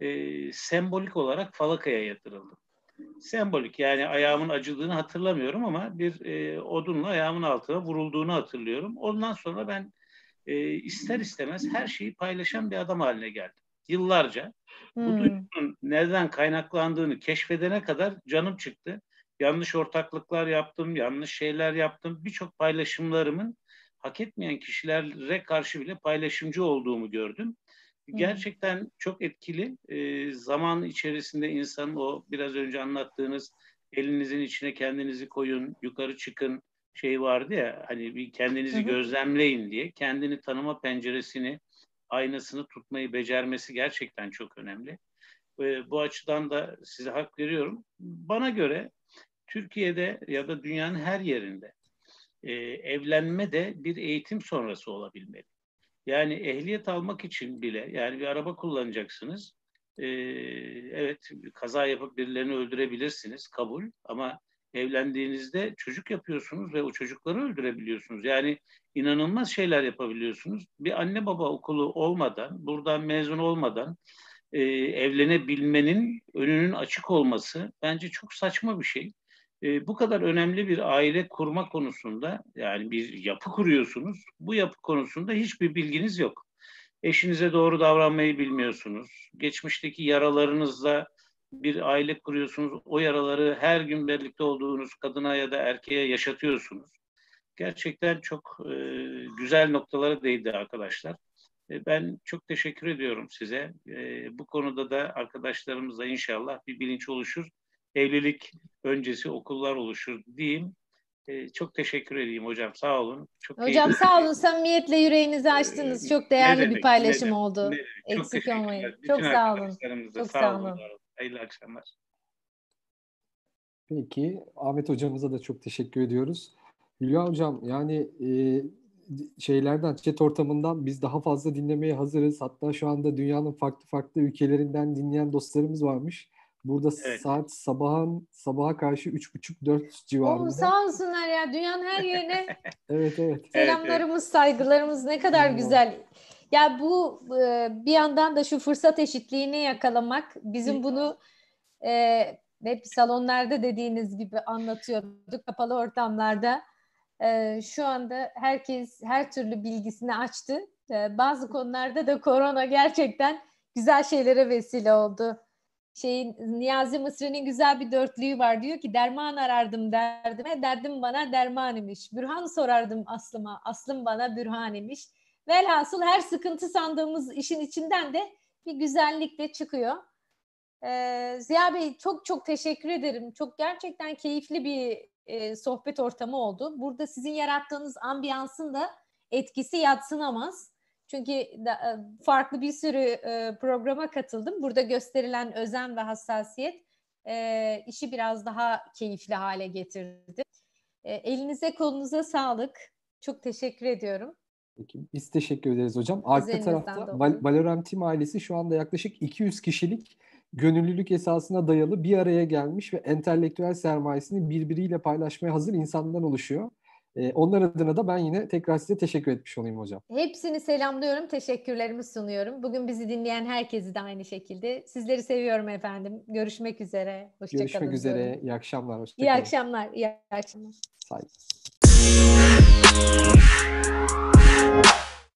e, sembolik olarak falakaya yatırıldım. Sembolik yani ayağımın acıdığını hatırlamıyorum ama bir e, odunla ayağımın altına vurulduğunu hatırlıyorum. Ondan sonra ben e, ister istemez her şeyi paylaşan bir adam haline geldim. Yıllarca. Hmm. Bu duygunun nereden kaynaklandığını keşfedene kadar canım çıktı. Yanlış ortaklıklar yaptım, yanlış şeyler yaptım. Birçok paylaşımlarımın hak etmeyen kişilere karşı bile paylaşımcı olduğumu gördüm gerçekten çok etkili. E, zaman içerisinde insanın o biraz önce anlattığınız elinizin içine kendinizi koyun, yukarı çıkın şey vardı ya hani bir kendinizi hı hı. gözlemleyin diye kendini tanıma penceresini aynasını tutmayı becermesi gerçekten çok önemli. E, bu açıdan da size hak veriyorum. Bana göre Türkiye'de ya da dünyanın her yerinde e, evlenme de bir eğitim sonrası olabilmeli. Yani ehliyet almak için bile yani bir araba kullanacaksınız. Ee, evet kaza yapıp birilerini öldürebilirsiniz kabul ama evlendiğinizde çocuk yapıyorsunuz ve o çocukları öldürebiliyorsunuz. Yani inanılmaz şeyler yapabiliyorsunuz. Bir anne baba okulu olmadan, buradan mezun olmadan e, evlenebilmenin önünün açık olması bence çok saçma bir şey e, bu kadar önemli bir aile kurma konusunda yani bir yapı kuruyorsunuz. Bu yapı konusunda hiçbir bilginiz yok. Eşinize doğru davranmayı bilmiyorsunuz. Geçmişteki yaralarınızla bir aile kuruyorsunuz. O yaraları her gün birlikte olduğunuz kadına ya da erkeğe yaşatıyorsunuz. Gerçekten çok e, güzel noktalara değdi arkadaşlar. E, ben çok teşekkür ediyorum size. E, bu konuda da arkadaşlarımızla inşallah bir bilinç oluşur evlilik öncesi okullar oluşur diyeyim. Ee, çok teşekkür edeyim hocam. Sağ olun. Çok hocam sağ olun. Samimiyetle yüreğinizi ee, açtınız. Çok değerli demek, bir paylaşım ne oldu. Ne Eksik olmayın. Çok sağ olun. Çok sağ, sağ olun. Hayırlı akşamlar. Peki. Ahmet hocamıza da çok teşekkür ediyoruz. Hülya Hocam yani e, şeylerden, chat ortamından biz daha fazla dinlemeye hazırız. Hatta şu anda dünyanın farklı farklı ülkelerinden dinleyen dostlarımız varmış. Burada evet. saat sabahın sabaha karşı üç buçuk dört civarında. Oo, sağ olsunlar ya dünyanın her yerine. evet evet. Selamlarımız, evet, saygılarımız ne kadar güzel. Ya bu e, bir yandan da şu fırsat eşitliğini yakalamak bizim bunu e, hep salonlarda dediğiniz gibi anlatıyorduk kapalı ortamlarda. E, şu anda herkes her türlü bilgisini açtı. E, bazı konularda da korona gerçekten güzel şeylere vesile oldu. Şeyin Niyazi Mısri'nin güzel bir dörtlüğü var. Diyor ki derman arardım derdime, derdim bana derman imiş. Bürhan sorardım aslıma, aslım bana bürhan imiş. Velhasıl her sıkıntı sandığımız işin içinden de bir güzellik de çıkıyor. Ee, Ziya Bey çok çok teşekkür ederim. Çok gerçekten keyifli bir e, sohbet ortamı oldu. Burada sizin yarattığınız ambiyansın da etkisi yatsınamaz. Çünkü e, farklı bir sürü e, programa katıldım. Burada gösterilen özen ve hassasiyet e, işi biraz daha keyifli hale getirdi. Elinize kolunuza sağlık. Çok teşekkür ediyorum. Peki, biz teşekkür ederiz hocam. Arka tarafta Val Valorant Team ailesi şu anda yaklaşık 200 kişilik gönüllülük esasına dayalı bir araya gelmiş ve entelektüel sermayesini birbiriyle paylaşmaya hazır insanlardan oluşuyor. Ee, onlar adına da ben yine tekrar size teşekkür etmiş olayım hocam. Hepsini selamlıyorum, teşekkürlerimi sunuyorum. Bugün bizi dinleyen herkesi de aynı şekilde. Sizleri seviyorum efendim. Görüşmek üzere. Hoşçakalın. Görüşmek üzere. Diyorum. İyi akşamlar. Hoşçakalın. İyi akşamlar. İyi akşamlar. Saygı.